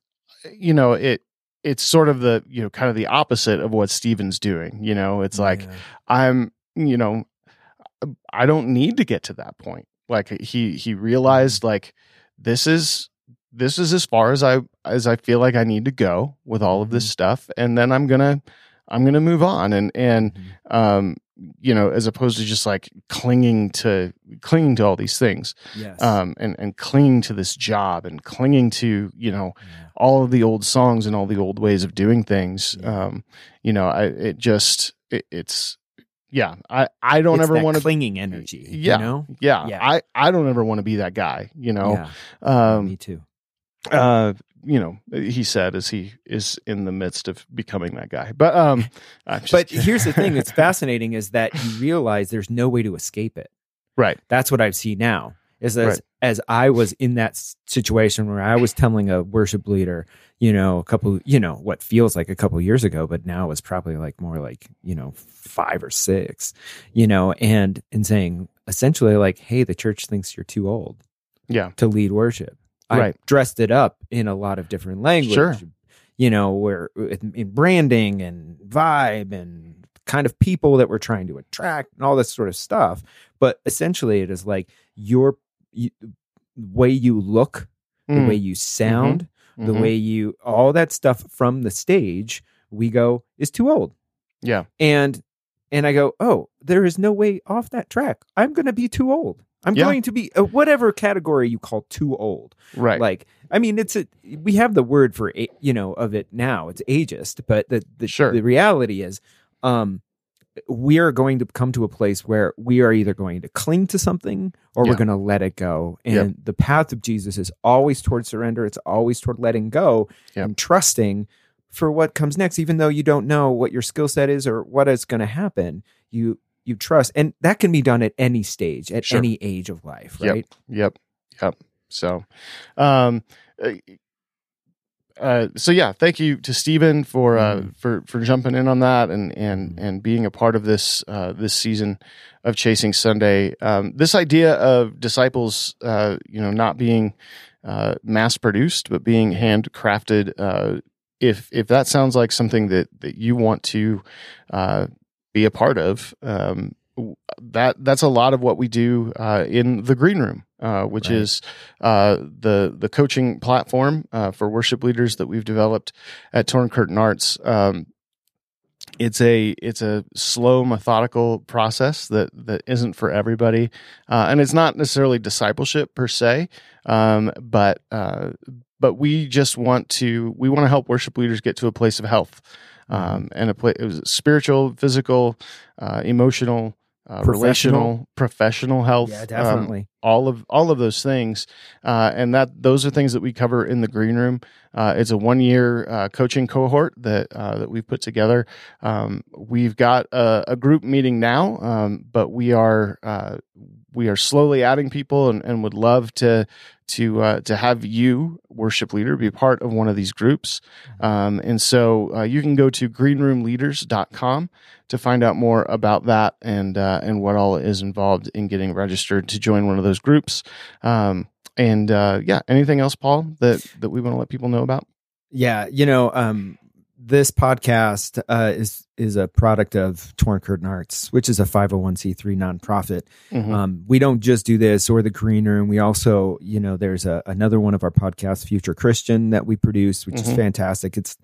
you know it it's sort of the you know kind of the opposite of what Steven's doing you know it's like
Yeah.
I'm, you know, I don't need to get to that point. Like he he realized like this is this is as far as I as I feel like I need to go with all of this
Mhm.
stuff, and then I'm gonna I'm gonna move on and and
Mhm.
um you know as opposed to just like clinging to clinging to all these things
yes.
um and and clinging to this job and clinging to you know
Yeah.
all of the old songs and all the old ways of doing things
Yeah.
um you know i it just it, it's yeah i i don't
It's
ever want to
clinging energy.
Yeah.
You know?
yeah,
Yeah.
i i don't ever want to be that guy you know
yeah.
um
me too.
Uh you know he said as he is in the midst of becoming that guy but um
But here's the thing that's fascinating is that you realize there's no way to escape it.
right
That's what I see now. Is as
Right.
as I was in that situation where I was telling a worship leader, you know, a couple, you know, what feels like a couple years ago, but now is probably like more like you know five or six, you know, and and saying essentially like, hey, the church thinks you're too old
yeah
to lead worship. I
Right.
dressed it up in a lot of different language.
Sure.
You know, where in in branding and vibe and kind of people that we're trying to attract and all this sort of stuff. But essentially, it is like your you, way you look, the
Mm,
way you sound, the
mhm.
way you all that stuff from the stage. We go is too old
yeah
and and I go, oh, there is no way off that track. I'm going to be too old. I'm
Yeah.
going to be uh, whatever category you call too old.
right
Like, I mean, it's a we have the word for a- you know of it now. It's ageist, but the the,
Sure.
the reality is, um, we are going to come to a place where we are either going to cling to something or
Yeah.
we're going to let it go. And
Yep.
the path of Jesus is always toward surrender. It's always toward letting go
Yep.
and trusting for what comes next, even though you don't know what your skill set is or what is going to happen. You you trust, and that can be done at any stage, at
Sure.
any age of life, right?
Yep. Yep. yep. So, um, uh, uh, so yeah, thank you to Stephen for uh,
Mhm.
for for jumping in on that and and
Mhm.
and being a part of this uh, this season of Chasing Sunday. Um, this idea of disciples, uh, you know, not being uh, mass produced but being handcrafted. Uh, if if that sounds like something that that you want to uh, be a part of, um, that that's a lot of what we do uh, in the green room, uh, which
Right.
is uh, the the coaching platform uh, for worship leaders that we've developed at Torn Curtain Arts. Um, it's a it's a slow methodical process that that isn't for everybody uh, and it's not necessarily discipleship per se um, but uh, but we just want to we want to help worship leaders get to a place of health um, and a place it was spiritual physical uh, emotional uh,
Professional.
relational professional health
Yeah,
um,
definitely.
all of all of those things uh, and that those are things that we cover in the green room uh, it's a one year uh, coaching cohort that uh, that we've put together um, we've got a, a group meeting now um, but we are uh, we are slowly adding people and, and would love to to uh, to have you worship leader be part of one of these groups. Um, and so uh, you can go to greenroomleaders.com to find out more about that and uh, and what all is involved in getting registered to join one of those groups. Um, and uh, yeah anything else paul that that we want to let people know about?
Yeah, you know, um, this podcast uh, is is a product of Torn Curtain Arts, which is a 501c3 nonprofit.
Mhm.
Um, we don't just do this or the Green Room. We also, you know, there's a, another one of our podcasts, Future Christian, that we produce, which is
Mhm.
fantastic. It's,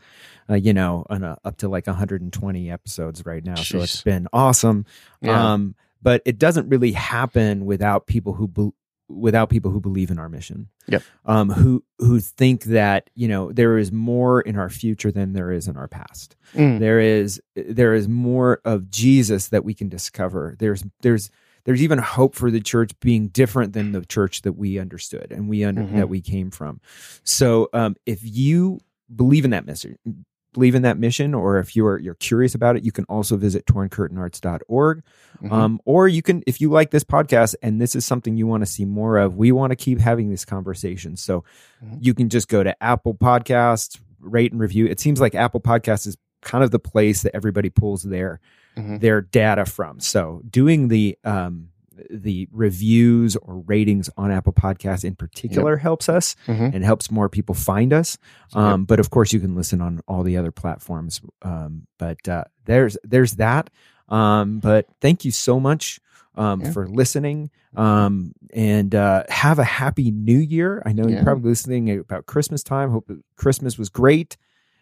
uh, you know, on a, up to like 120 episodes right now, so it's been awesome.
Yeah.
Um, but it doesn't really happen without people who without people who believe in our mission.
Yep.
Um, who who think that you know there is more in our future than there is in our past.
Mm.
There is there is more of Jesus that we can discover. There's there's there's even hope for the church being different than the church that we understood and we under,
Mhm.
that we came from. So um, if you believe in that mission, believe in that mission, or if you're you're curious about it, you can also visit torncurtainarts.org.
Mhm.
Um, or you can, if you like this podcast and this is something you want to see more of, we want to keep having this conversation. So
Mhm.
you can just go to Apple Podcasts, rate and review. It seems like Apple Podcasts is kind of the place that everybody pulls their
Mhm.
their data from. So doing the um, the reviews or ratings on Apple Podcasts in particular helps us
Mhm.
and helps more people find us.
Yep.
Um, But of course, you can listen on all the other platforms. Um, but uh, there's there's that. Um, but thank you so much um,
Yeah.
for listening. Um, and uh, have a happy New Year. I know
Yeah.
you're probably listening about Christmas time. Hope Christmas was great.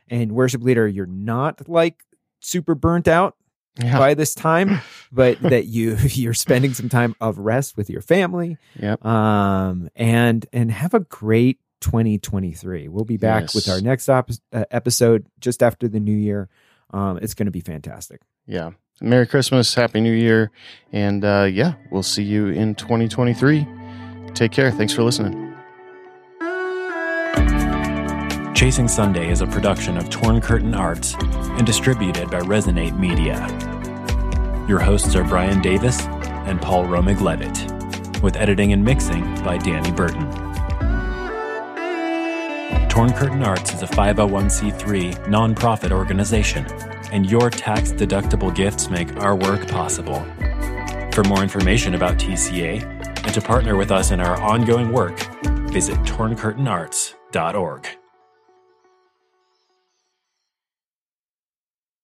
And worship leader, you're not like super burnt out
Yeah.
by this time, but that you you're spending some time of rest with your family
Yep.
um, and and have a great 2023. We'll be back with our next op- uh, episode just after the new year. Um, it's going to be fantastic.
Yeah. Merry Christmas, Happy New Year, and uh, yeah, we'll see you in 2023. Take care. Thanks for listening.
Chasing Sunday is a production of Torn Curtain Arts and distributed by Resonate Media. Your hosts are Brian Davis and Paul Romig Levitt, with editing and mixing by Danny Burton. Torn Curtain Arts is a 501c3 nonprofit organization, and your tax deductible gifts make our work possible. For more information about TCA and to partner with us in our ongoing work, visit torncurtainarts.org.